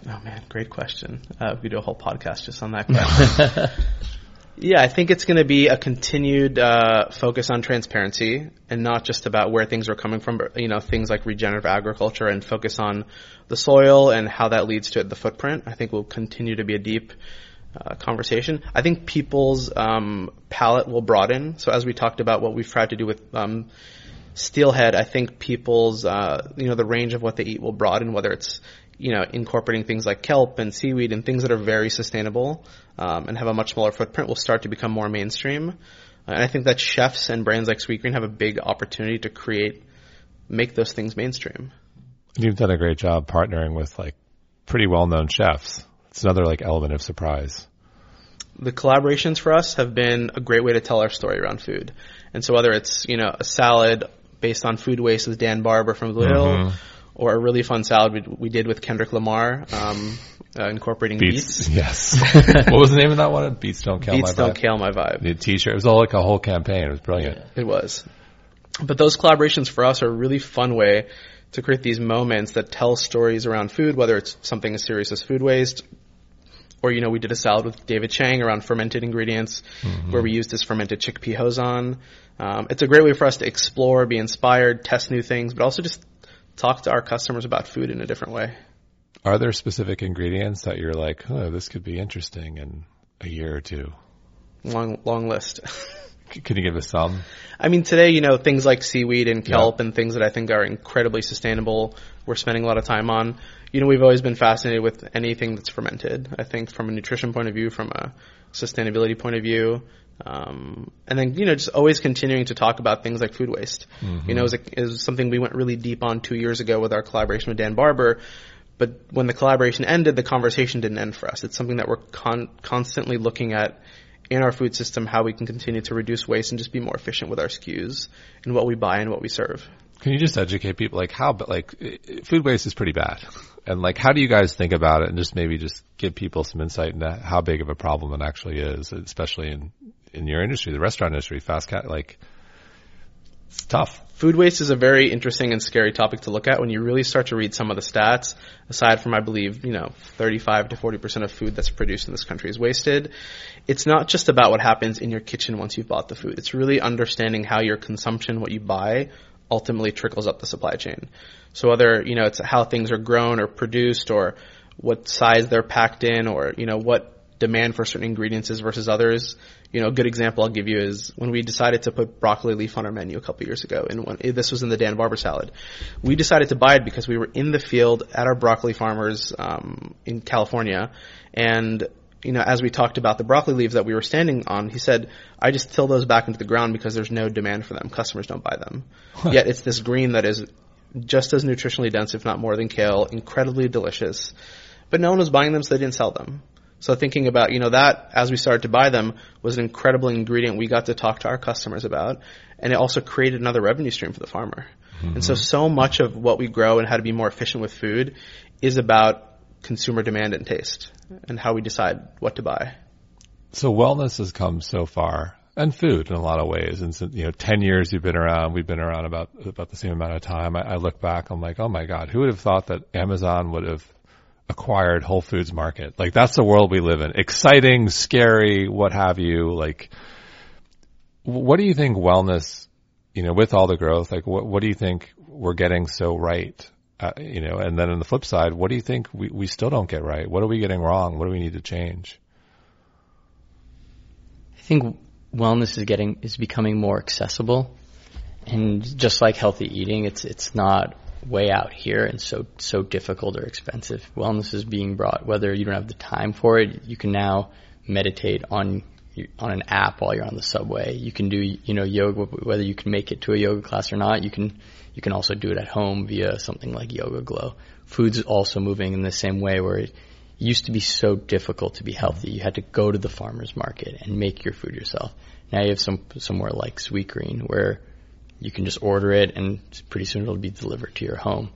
Oh man, great question. Uh, we do a whole podcast just on that question. yeah, I think it's going to be a continued uh, focus on transparency and not just about where things are coming from, but you know things like regenerative agriculture and focus on the soil and how that leads to the footprint. I think will continue to be a deep uh, conversation. I think people's um, palate will broaden. So as we talked about what we've tried to do with um, Steelhead, I think people's uh, you know the range of what they eat will broaden. Whether it's you know incorporating things like kelp and seaweed and things that are very sustainable um, and have a much smaller footprint will start to become more mainstream. And I think that chefs and brands like Sweetgreen have a big opportunity to create, make those things mainstream. You've done a great job partnering with like pretty well-known chefs. It's another like element of surprise. The collaborations for us have been a great way to tell our story around food. And so whether it's, you know, a salad based on food waste with Dan Barber from Blue mm-hmm. Hill, or a really fun salad we, we did with Kendrick Lamar, um, uh, incorporating beets. beets. Yes. what was the name of that one? Beets don't kill beets my vibe. don't kill my vibe. The T-shirt. It was all like a whole campaign. It was brilliant. It was. But those collaborations for us are a really fun way to create these moments that tell stories around food, whether it's something as serious as food waste, or you know, we did a salad with David Chang around fermented ingredients, mm-hmm. where we used this fermented chickpea hozon. Um, it's a great way for us to explore, be inspired, test new things, but also just talk to our customers about food in a different way. Are there specific ingredients that you're like, oh, this could be interesting in a year or two? Long, long list. Can you give us some? I mean, today, you know, things like seaweed and kelp yeah. and things that I think are incredibly sustainable, we're spending a lot of time on. You know, we've always been fascinated with anything that's fermented. I think from a nutrition point of view, from a sustainability point of view, Um, and then, you know, just always continuing to talk about things like food waste. You know, it was, a, it was something we went really deep on two years ago with our collaboration with Dan Barber. But when the collaboration ended, the conversation didn't end for us. It's something that we're con- constantly looking at in our food system, how we can continue to reduce waste and just be more efficient with our SKUs and what we buy and what we serve. Can you just educate people like how, but like food waste is pretty bad. And like, how do you guys think about it and just maybe just give people some insight into how big of a problem it actually is, especially in, in your industry, the restaurant industry, fast cat, like it's tough. Food waste is a very interesting and scary topic to look at when you really start to read some of the stats. Aside from, I believe, you know, 35 to 40% of food that's produced in this country is wasted. It's not just about what happens in your kitchen once you've bought the food. It's really understanding how your consumption, what you buy, ultimately trickles up the supply chain. So whether, you know, it's how things are grown or produced or what size they're packed in or, you know, what demand for certain ingredients is versus others. You know, a good example I'll give you is when we decided to put broccoli leaf on our menu a couple years ago, and when, this was in the Dan Barber salad. We decided to buy it because we were in the field at our broccoli farmers um, in California, and you know, as we talked about the broccoli leaves that we were standing on, he said, "I just till those back into the ground because there's no demand for them. Customers don't buy them. Yet it's this green that is just as nutritionally dense, if not more than kale, incredibly delicious, but no one was buying them, so they didn't sell them." So thinking about, you know, that as we started to buy them was an incredible ingredient we got to talk to our customers about. And it also created another revenue stream for the farmer. And so, mm-hmm. so much of what we grow and how to be more efficient with food is about consumer demand and taste and how we decide what to buy. So wellness has come so far and food in a lot of ways. And so, you know, 10 years you've been around, we've been around about, about the same amount of time. I, I look back, I'm like, oh my God, who would have thought that Amazon would have acquired Whole Foods Market? Like that's the world we live in. Exciting, scary, what have you. Like, what do you think wellness, you know, with all the growth, like what, what do you think we're getting so right? Uh, you know, and then on the flip side, what do you think we, we still don't get right? What are we getting wrong? What do we need to change? I think wellness is getting is becoming more accessible, and just like healthy eating, it's it's not way out here and so so difficult or expensive. Wellness is being brought whether you don't have the time for it, you can now meditate on on an app while you're on the subway. You can do you know yoga whether you can make it to a yoga class or not. You can you can also do it at home via something like YogaGlo. Food's also moving in the same way where it used to be so difficult to be healthy. You had to go to the farmer's market and make your food yourself. Now you have some somewhere like Sweetgreen where you can just order it and pretty soon it'll be delivered to your home.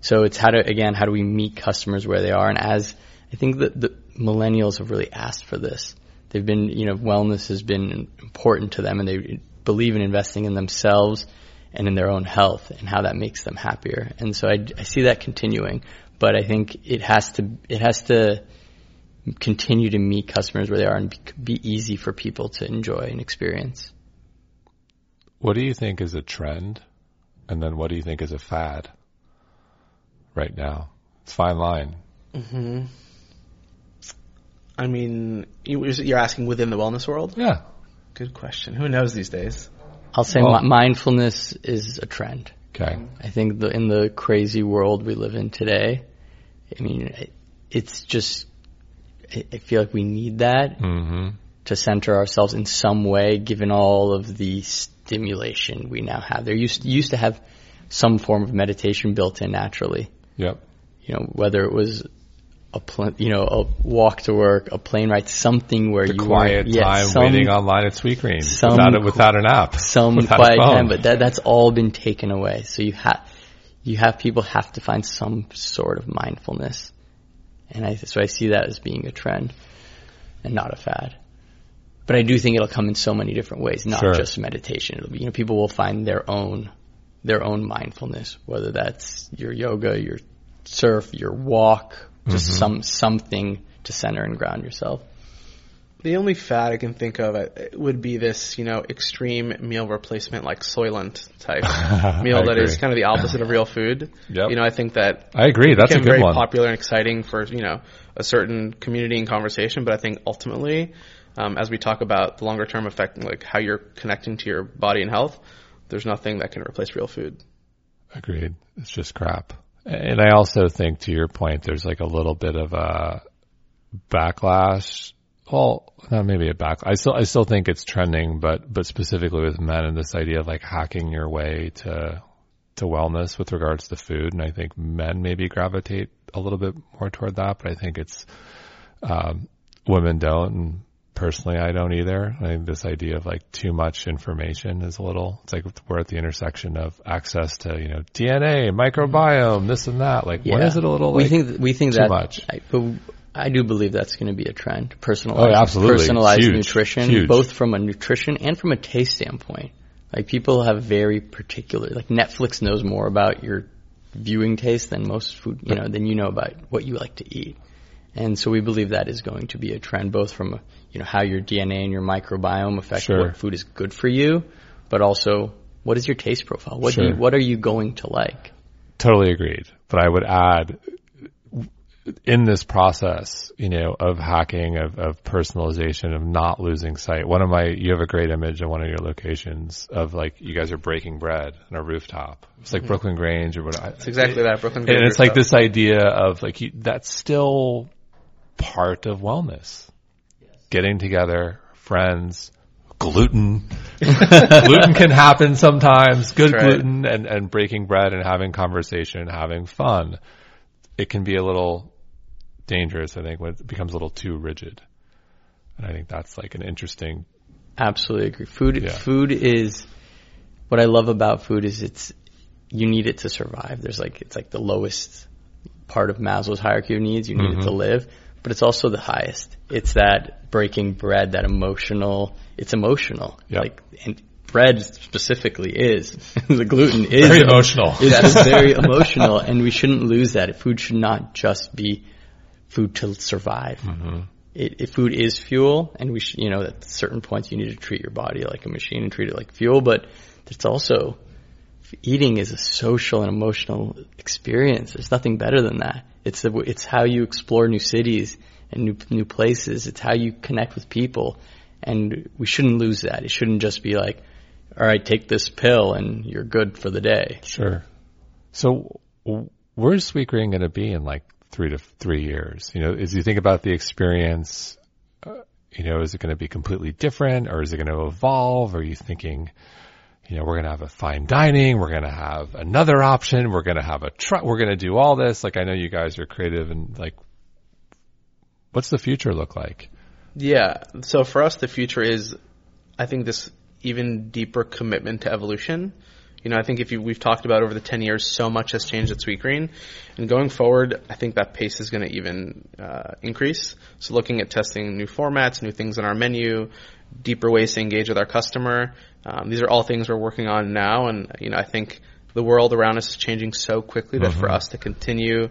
So it's how to again how do we meet customers where they are and as I think that the millennials have really asked for this. They've been you know wellness has been important to them and they believe in investing in themselves and in their own health and how that makes them happier. And so I, I see that continuing, but I think it has to it has to continue to meet customers where they are and be, be easy for people to enjoy and experience. What do you think is a trend? And then what do you think is a fad right now? It's fine line. Mm-hmm. I mean, you- you're asking within the wellness world? Yeah. Good question. Who knows these days? I'll say Well- mi- mindfulness is a trend. Okay. I think the, in the crazy world we live in today, I mean, it, it's just, I, I feel like we need that Mm-hmm. to center ourselves in some way, given all of the stimulation we now have. There used used to have some form of meditation built in naturally. Yep. You know, whether it was a pl- you know a walk to work, a plane ride, something where The you quiet were, yeah, time some, waiting online at Sweetgreen some without, a, without an app. some quiet time, but that that's all been taken away. So you have you have people have to find some sort of mindfulness, and I so I see that as being a trend and not a fad. But I do think it'll come in so many different ways, not Sure. just meditation. It'll be you know people will find their own their own mindfulness, whether that's your yoga, your surf, your walk, just Mm-hmm. some something to center and ground yourself. The only fad I can think of uh, would be this, you know, extreme meal replacement like Soylent type meal I that is agree. kind of the opposite of real food. Yep. You know, I think that I agree. That's a became good very one. popular and exciting for you know a certain community and conversation. But I think ultimately, um, as we talk about the longer term effect, like how you're connecting to your body and health, there's nothing that can replace real food. Agreed. It's just crap. And I also think to your point, there's like a little bit of a backlash well, not maybe a back. I still, I still think it's trending, but, but specifically with men and this idea of like hacking your way to, to wellness with regards to food. And I think men maybe gravitate a little bit more toward that, but I think it's, um, women don't. And personally, I don't either. I think this idea of like too much information is a little, it's like we're at the intersection of access to, you know, DNA, microbiome, this and that. Like, when is it a little we like, think we think too that much? I, but I do believe that's going to be a trend. Personalized, Oh, absolutely. personalized Huge. nutrition, Huge. both from a nutrition and from a taste standpoint. Like people have very particular. Like Netflix knows more about your viewing taste than most food. You know, than you know about what you like to eat. And so we believe that is going to be a trend, both from you know how your DNA and your microbiome affect Sure. what food is good for you, but also what is your taste profile? What do Sure. you, what are you going to like? Totally agreed. But I would add in this process, you know, of hacking, of, of personalization, of not losing sight. One of my, you have a great image of one of your locations of like, you guys are breaking bread on a rooftop. It's like hmm. Brooklyn Grange or what. It's exactly that, Brooklyn. Grange. And it's like this idea of like, you, that's still part of wellness. Getting together, friends, gluten. gluten can happen sometimes. Good right. gluten and, and breaking bread and having conversation, having fun. It can be a little dangerous, I think, when it becomes a little too rigid. And I think that's like an interesting, Absolutely agree. Food Yeah. food is what I love about food is it's you need it to survive. There's like it's like the lowest part of Maslow's hierarchy of needs. You need it to Mhm. live, but it's also the highest. It's that breaking bread, that emotional. It's emotional. Yep. Like and bread specifically is the gluten is Very emotional. It's very emotional, and we shouldn't lose that. Food should not just be food to survive Mm-hmm. it, it, food is fuel, and we should, you know, at certain points you need to treat your body like a machine and treat it like fuel. But it's also eating is a social and emotional experience. There's nothing better than that. It's the, it's how you explore new cities and new new places. It's how you connect with people, and we shouldn't lose that. It shouldn't just be like, all right, take this pill and you're good for the day. Sure. So where's Sweetgreen going to be in like three to three years? You know, as you think about the experience, uh, you know, is it going to be completely different or is it going to evolve? Are you thinking, you know, we're going to have a fine dining, we're going to have another option, we're going to have a truck, we're going to do all this. Like I know you guys are creative and like, what's the future look like? Yeah. So for us, the future is, I think, this even deeper commitment to evolution. You know, I think if you, we've talked about over the 10 years, so much has changed at Sweetgreen. And going forward, I think that pace is going to even uh, increase. So looking at testing new formats, new things in our menu, deeper ways to engage with our customer. Um, these are all things we're working on now. And, you know, I think the world around us is changing so quickly that for us to continue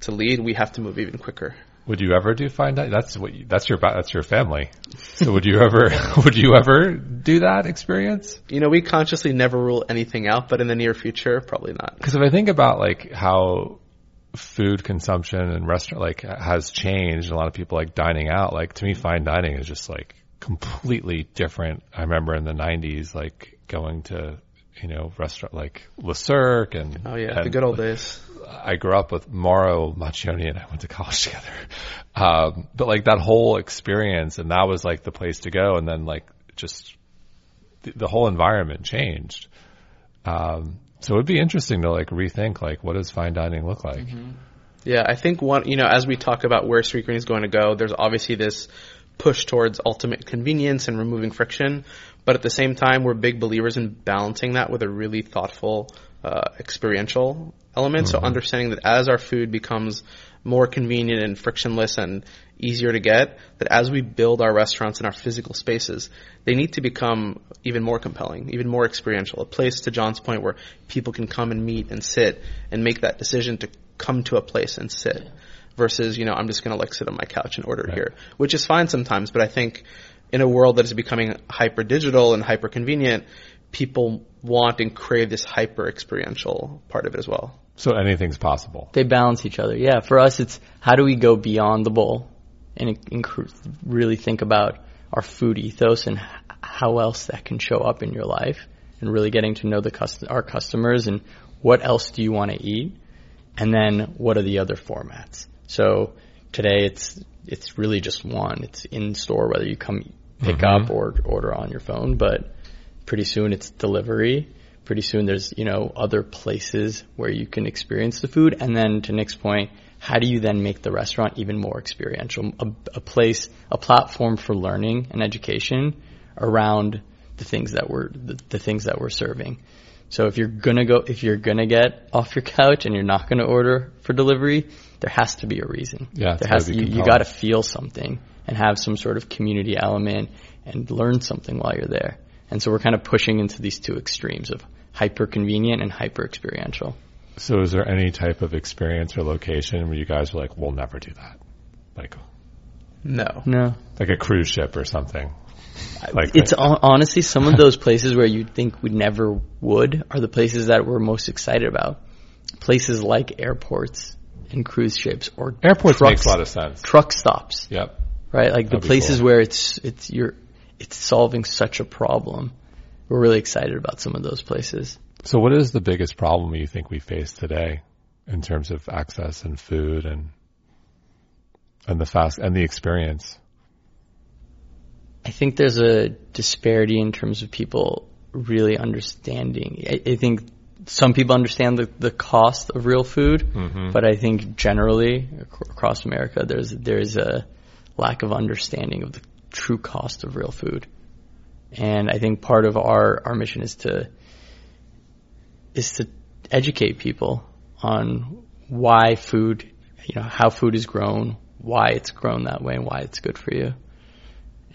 to lead, we have to move even quicker. Would you ever do fine dining? That's what you, that's your that's your family. So would you ever would you ever do that experience? You know, we consciously never rule anything out, but in the near future, probably not. Because if I think about like how food consumption and restaurant like has changed, a lot of people like dining out. Like to me, fine dining is just like completely different. I remember in the '90s, like going to you know restaurant like Le Cirque and Oh yeah, the good old days. I grew up with Mauro Maccioni and I went to college together. Um, but like that whole experience and that was like the place to go. And then like just the, the whole environment changed. Um, so it would be interesting to like rethink like what does fine dining look like? Yeah, I think one, you know, as we talk about where Sweetgreen is going to go, there's obviously this push towards ultimate convenience and removing friction. But at the same time, we're big believers in balancing that with a really thoughtful, uh, experiential element. So understanding that as our food becomes more convenient and frictionless and easier to get, that as we build our restaurants and our physical spaces, they need to become even more compelling, even more experiential. A place, to John's point, where people can come and meet and sit and make that decision to come to a place and sit versus, you know, I'm just going to like sit on my couch and order Right. here, which is fine sometimes. But I think in a world that is becoming hyper digital and hyper convenient, people want and crave this hyper experiential part of it as well. So anything's possible. They balance each other. Yeah, for us, it's how do we go beyond the bowl and inc- really think about our food ethos and how else that can show up in your life, and really getting to know the cust- our customers and what else do you want to eat, and then what are the other formats. So today it's it's really just one. It's in store whether you come pick Mhm. up or order on your phone, but pretty soon it's delivery. Pretty soon there's, you know, other places where you can experience the food. And then to Nick's point, how do you then make the restaurant even more experiential? A, a place, a platform for learning and education around the things that we're, the, the things that we're serving. So if you're gonna go, if you're gonna get off your couch and you're not gonna order for delivery, there has to be a reason. Yeah, there has gotta be you, you gotta feel something and have some sort of community element and learn something while you're there. And so we're kind of pushing into these two extremes of hyper convenient and hyper experiential. So is there any type of experience or location where you guys were like, we'll never do that? Like, No. No. like a cruise ship or something? Like It's hon- honestly some of those places where you'd think we never would are the places that we're most excited about. Places like airports and cruise ships or airports trucks, makes a lot of sense. truck stops. Yep. right? Like That'd the places cool. where it's it's you're it's solving such a problem. We're really excited about some of those places. So what is the biggest problem you think we face today in terms of access and food and and the fast and the experience? I think there's a disparity in terms of people really understanding. I, I think some people understand the, the cost of real food, Mhm. but I think generally ac- across America there's there's a lack of understanding of the true cost of real food. And I think part of our, our mission is to is to educate people on why food, you know, how food is grown, why it's grown that way, and why it's good for you.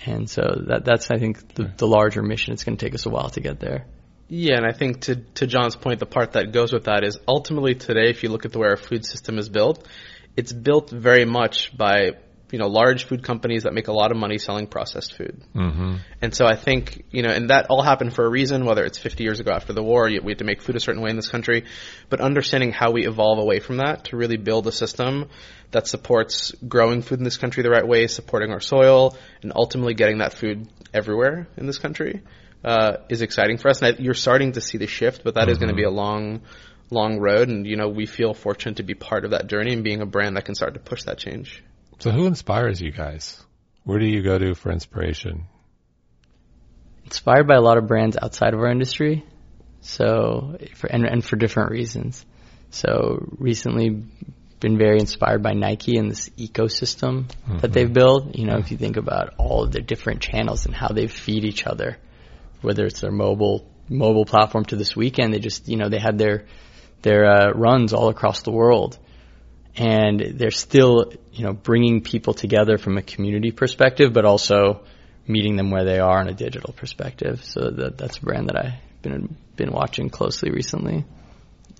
And so that that's I think the, the larger mission. It's going to take us a while to get there. Yeah, and I think to to John's point, the part that goes with that is ultimately today, if you look at the way our food system is built, it's built very much by you know large food companies that make a lot of money selling processed food. Mm-hmm. And so I think, you know, and that all happened for a reason, whether it's 50 years ago after the war, we had to make food a certain way in this country, but understanding how we evolve away from that to really build a system that supports growing food in this country the right way, supporting our soil, and ultimately getting that food everywhere in this country, uh, is exciting for us. And I, you're starting to see the shift, but that is going to be a long, long road. And, you know, we feel fortunate to be part of that journey and being a brand that can start to push that change. So who inspires you guys? Where do you go to for inspiration? inspired by a lot of brands outside of our industry. So, for, and, and for different reasons. So recently been very inspired by Nike and this ecosystem that they've built. You know, if you think about all of their different channels and how they feed each other, whether it's their mobile, mobile platform to this weekend, they just, you know, they had their, their uh, runs all across the world. And they're still, you know, bringing people together from a community perspective, but also meeting them where they are on a digital perspective. So that that's a brand that I've been been watching closely recently.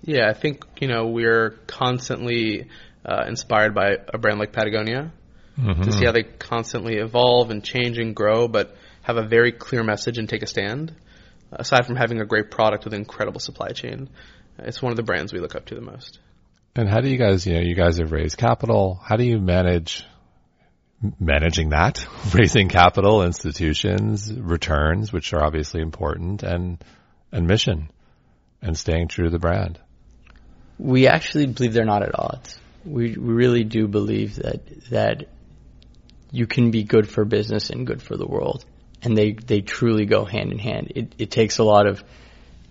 Yeah, I think you know we're constantly uh, inspired by a brand like Patagonia to see how they constantly evolve and change and grow, but have a very clear message and take a stand. Aside from having a great product with an incredible supply chain, it's one of the brands we look up to the most. And how do you guys, you know, you guys have raised capital. How do you manage managing that? Raising capital, institutions, returns, which are obviously important, and and mission, and staying true to the brand. We actually believe they're not at odds. We we really do believe that that you can be good for business and good for the world, and they they truly go hand in hand. It it takes a lot of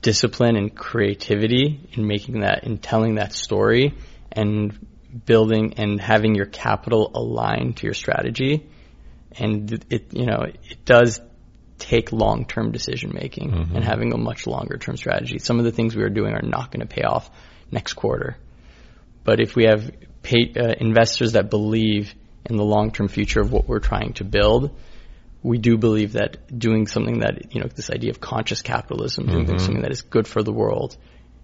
discipline and creativity in making that in telling that story and building and having your capital aligned to your strategy. And it you know it does take long-term decision making and having a much longer term strategy. Some of the things we are doing are not going to pay off next quarter. But if we have pay, uh, investors that believe in the long-term future of what we're trying to build we do believe that doing something that you know this idea of conscious capitalism, doing mm-hmm. something that is good for the world,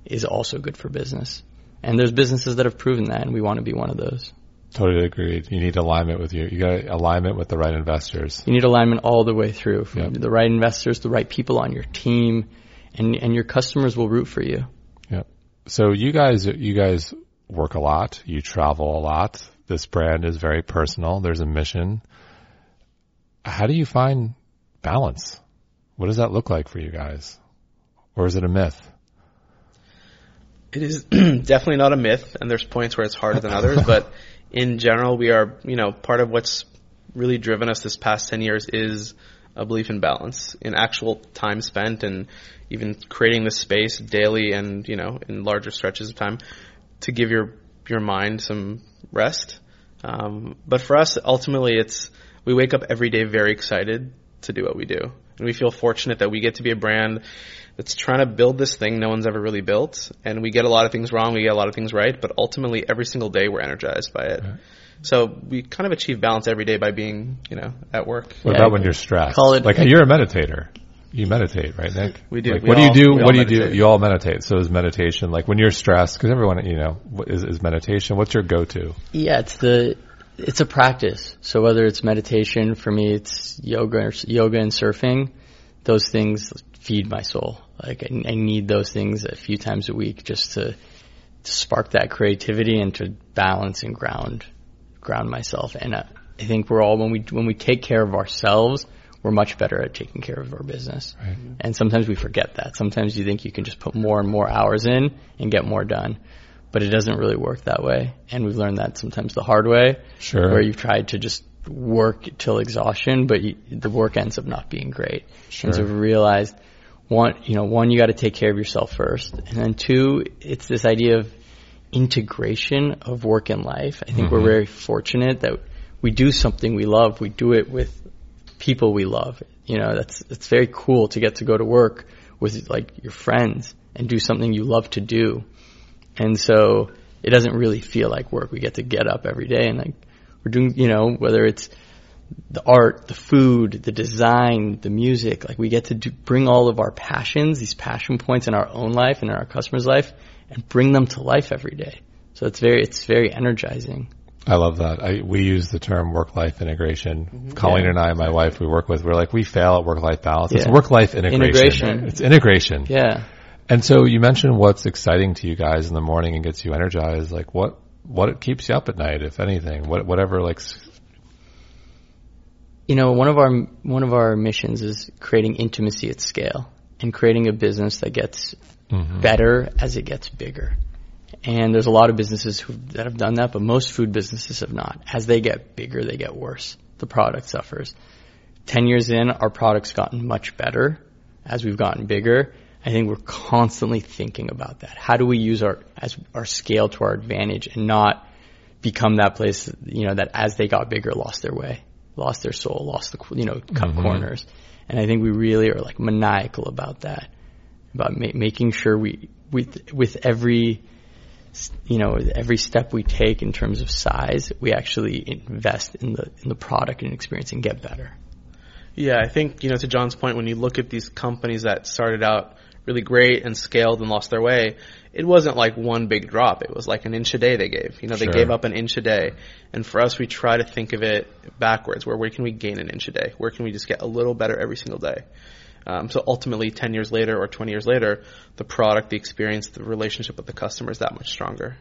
is also good for business. And there's businesses that have proven that, and we want to be one of those. Totally agreed. You need alignment with you. You got alignment with the right investors. You need alignment all the way through, from Yep. the right investors, the right people on your team, and and your customers will root for you. Yep. So you guys, you guys work a lot. You travel a lot. This brand is very personal. There's a mission. How do you find balance? What does that look like for you guys? Or is it a myth? It is definitely not a myth, and there's points where it's harder than others, but in general, we are, you know, part of what's really driven us this past 10 years is a belief in balance, in actual time spent and even creating the space daily and, you know, in larger stretches of time to give your, your mind some rest. Um, but for us, ultimately, it's, we wake up every day very excited to do what we do. And we feel fortunate that we get to be a brand that's trying to build this thing no one's ever really built. And we get a lot of things wrong, we get a lot of things right, but ultimately every single day we're energized by it. Right. So we kind of achieve balance every day by being, you know, at work. What yeah, about when you're stressed? Call it like you're a meditator. You meditate, right, Nick? We do. Like, we what all, do you do? What do you meditate. do? You all meditate. So is meditation like when you're stressed? Because everyone, you know, is, is meditation. What's your go-to? Yeah, it's the it's a practice. So whether it's meditation for me, it's yoga, or, yoga and surfing. Those things feed my soul. Like I, I need those things a few times a week just to, to spark that creativity and to balance and ground ground myself. And uh, I think we're all when we when we take care of ourselves, we're much better at taking care of our business. Right. And sometimes we forget that. Sometimes you think you can just put more and more hours in and get more done. But it doesn't really work that way. And we've learned that sometimes the hard way. Sure. Where you've tried to just work till exhaustion, but you, the work ends up not being great. Sure. And so we realized one, you know, one, you got to take care of yourself first. And then two, it's this idea of integration of work and life. I think mm-hmm. we're very fortunate that we do something we love. We do it with people we love. You know, that's it's very cool to get to go to work with like your friends and do something you love to do. And so it doesn't really feel like work. We get to get up every day and like we're doing, you know, whether it's the art, the food, the design, the music, like we get to do, bring all of our passions, these passion points in our own life and in our customers' life and bring them to life every day. So it's very, it's very energizing. I love that. I, we use the term work-life integration. Mm-hmm. Colleen yeah. and I, my wife, we work with, we're like, we fail at work-life balance. Yeah. It's work-life integration. integration. It's integration. Yeah. And so you mentioned what's exciting to you guys in the morning and gets you energized. Like what, what keeps you up at night, if anything? What, whatever like you know, one of our one of our missions is creating intimacy at scale and creating a business that gets mm-hmm. better as it gets bigger. And there's a lot of businesses who, that have done that, but most food businesses have not. As they get bigger, they get worse. The product suffers. Ten years in, our product's gotten much better as we've gotten bigger. I think we're constantly thinking about that. How do we use our as our scale to our advantage and not become that place, you know, that as they got bigger lost their way lost their soul, lost the you know cut mm-hmm. corners, and I think we really are like maniacal about that, about ma- making sure we with with every you know every step we take in terms of size, we actually invest in the in the product and experience and get better. Yeah, I think you know to John's point, when you look at these companies that started out really great and scaled and lost their way, it wasn't like one big drop. It was like an inch a day they gave. You know, they sure. gave up an inch a day. And for us, we try to think of it backwards, where where can we gain an inch a day? Where can we just get a little better every single day? Um, so ultimately, 10 years later or 20 years later, the product, the experience, the relationship with the customer is that much stronger.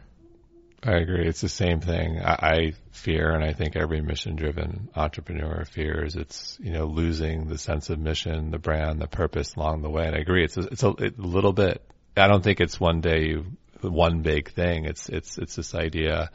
I agree. It's the same thing. I, I fear, and I think every mission-driven entrepreneur fears, it's you know losing the sense of mission, the brand, the purpose along the way. And I agree. It's a, it's a, a little bit. I don't think it's one day you, one big thing. It's it's it's this idea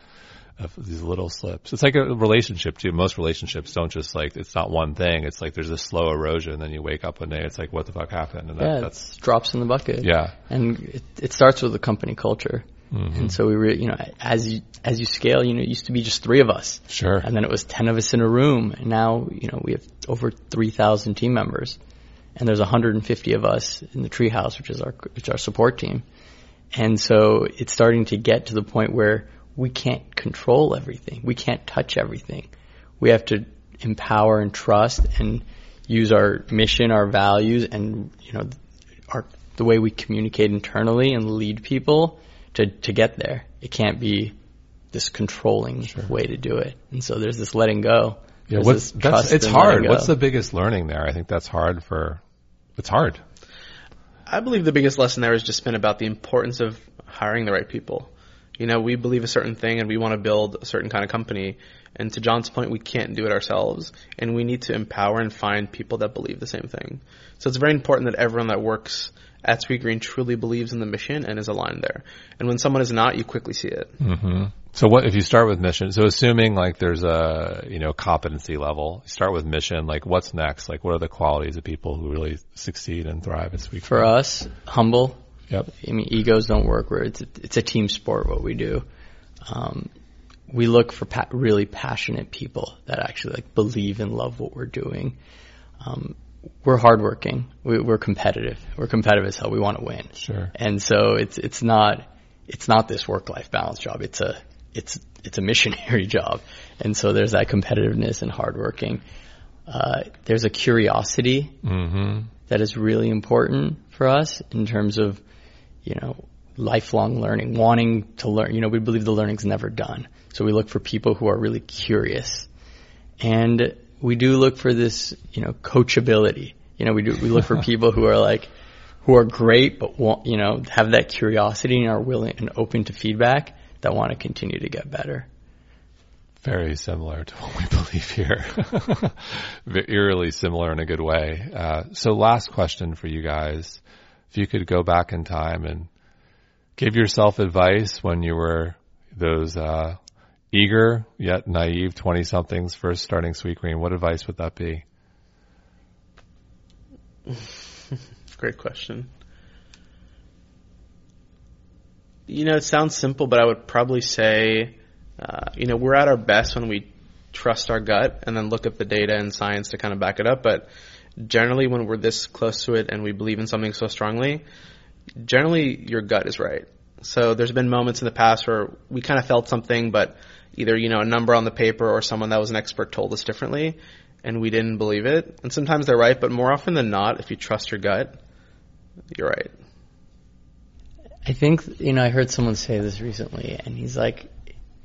of these little slips. It's like a relationship too. Most relationships don't just like it's not one thing. It's like there's a slow erosion. And then you wake up one day, it's like what the fuck happened? And that, yeah, that's drops in the bucket. Yeah, and it, it starts with the company culture. Mm-hmm. And so we were, you know, as you as you scale, you know, it used to be just three of us. Sure. And then it was ten of us in a room, and now, you know, we have over three thousand team members, and there's 150 of us in the treehouse, which is our which is our support team. And so it's starting to get to the point where we can't control everything. We can't touch everything. We have to empower and trust and use our mission, our values, and you know, our the way we communicate internally and lead people to to get there. It can't be this controlling sure. way to do it. And so there's this letting go. Yeah, what's that's it's hard. What's the biggest learning there? I think that's hard for it's hard. I believe the biggest lesson there has just been about the importance of hiring the right people. You know, we believe a certain thing and we want to build a certain kind of company. And to John's point, we can't do it ourselves. And we need to empower and find people that believe the same thing. So it's very important that everyone that works at Sweetgreen truly believes in the mission and is aligned there. And when someone is not, you quickly see it. Mm-hmm. So what if you start with mission? So assuming like there's a you know competency level, start with mission. Like what's next? Like what are the qualities of people who really succeed and thrive at Sweet For us, humble. Yep. I mean, egos don't work. Where it's a, it's a team sport. What we do, um, we look for pa- really passionate people that actually like believe and love what we're doing. Um, we're hardworking. We, we're competitive. We're competitive as hell. We want to win. Sure. And so it's it's not it's not this work life balance job. It's a it's it's a missionary job. And so there's that competitiveness and hardworking. Uh, there's a curiosity Mm-hmm. that is really important for us in terms of you know lifelong learning, wanting to learn. You know, we believe the learning's never done. So we look for people who are really curious, and we do look for this, you know, coachability. You know, we do we look for people who are like who are great, but want, you know have that curiosity and are willing and open to feedback that want to continue to get better. Very similar to what we believe here. Eerily similar in a good way. Uh, so last question for you guys. If you could go back in time and give yourself advice when you were those, uh, eager yet naive 20 somethings first starting Sweetgreen, what advice would that be? Great question. You know, it sounds simple, but I would probably say, uh, you know, we're at our best when we trust our gut and then look at the data and science to kind of back it up. But generally, when we're this close to it and we believe in something so strongly, generally your gut is right. So there's been moments in the past where we kind of felt something, but either, you know, a number on the paper or someone that was an expert told us differently and we didn't believe it. And sometimes they're right, but more often than not, if you trust your gut, you're right. I think you know I heard someone say this recently, and he's like,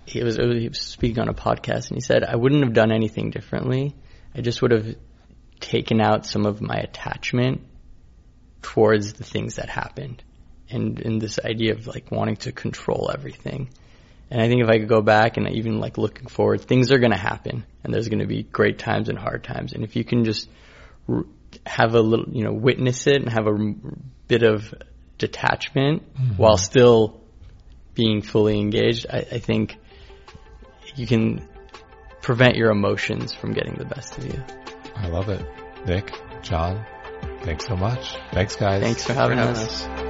he was, he was speaking on a podcast, and he said, "I wouldn't have done anything differently. I just would have taken out some of my attachment towards the things that happened, and in this idea of like wanting to control everything." And I think if I could go back and even like looking forward, things are going to happen, and there's going to be great times and hard times, and if you can just r- have a little, you know, witness it and have a bit of detachment mm-hmm. while still being fully engaged, I, I think you can prevent your emotions from getting the best of you. I love it. Nick, John, thanks so much. Thanks guys. Thanks for for having having us. us.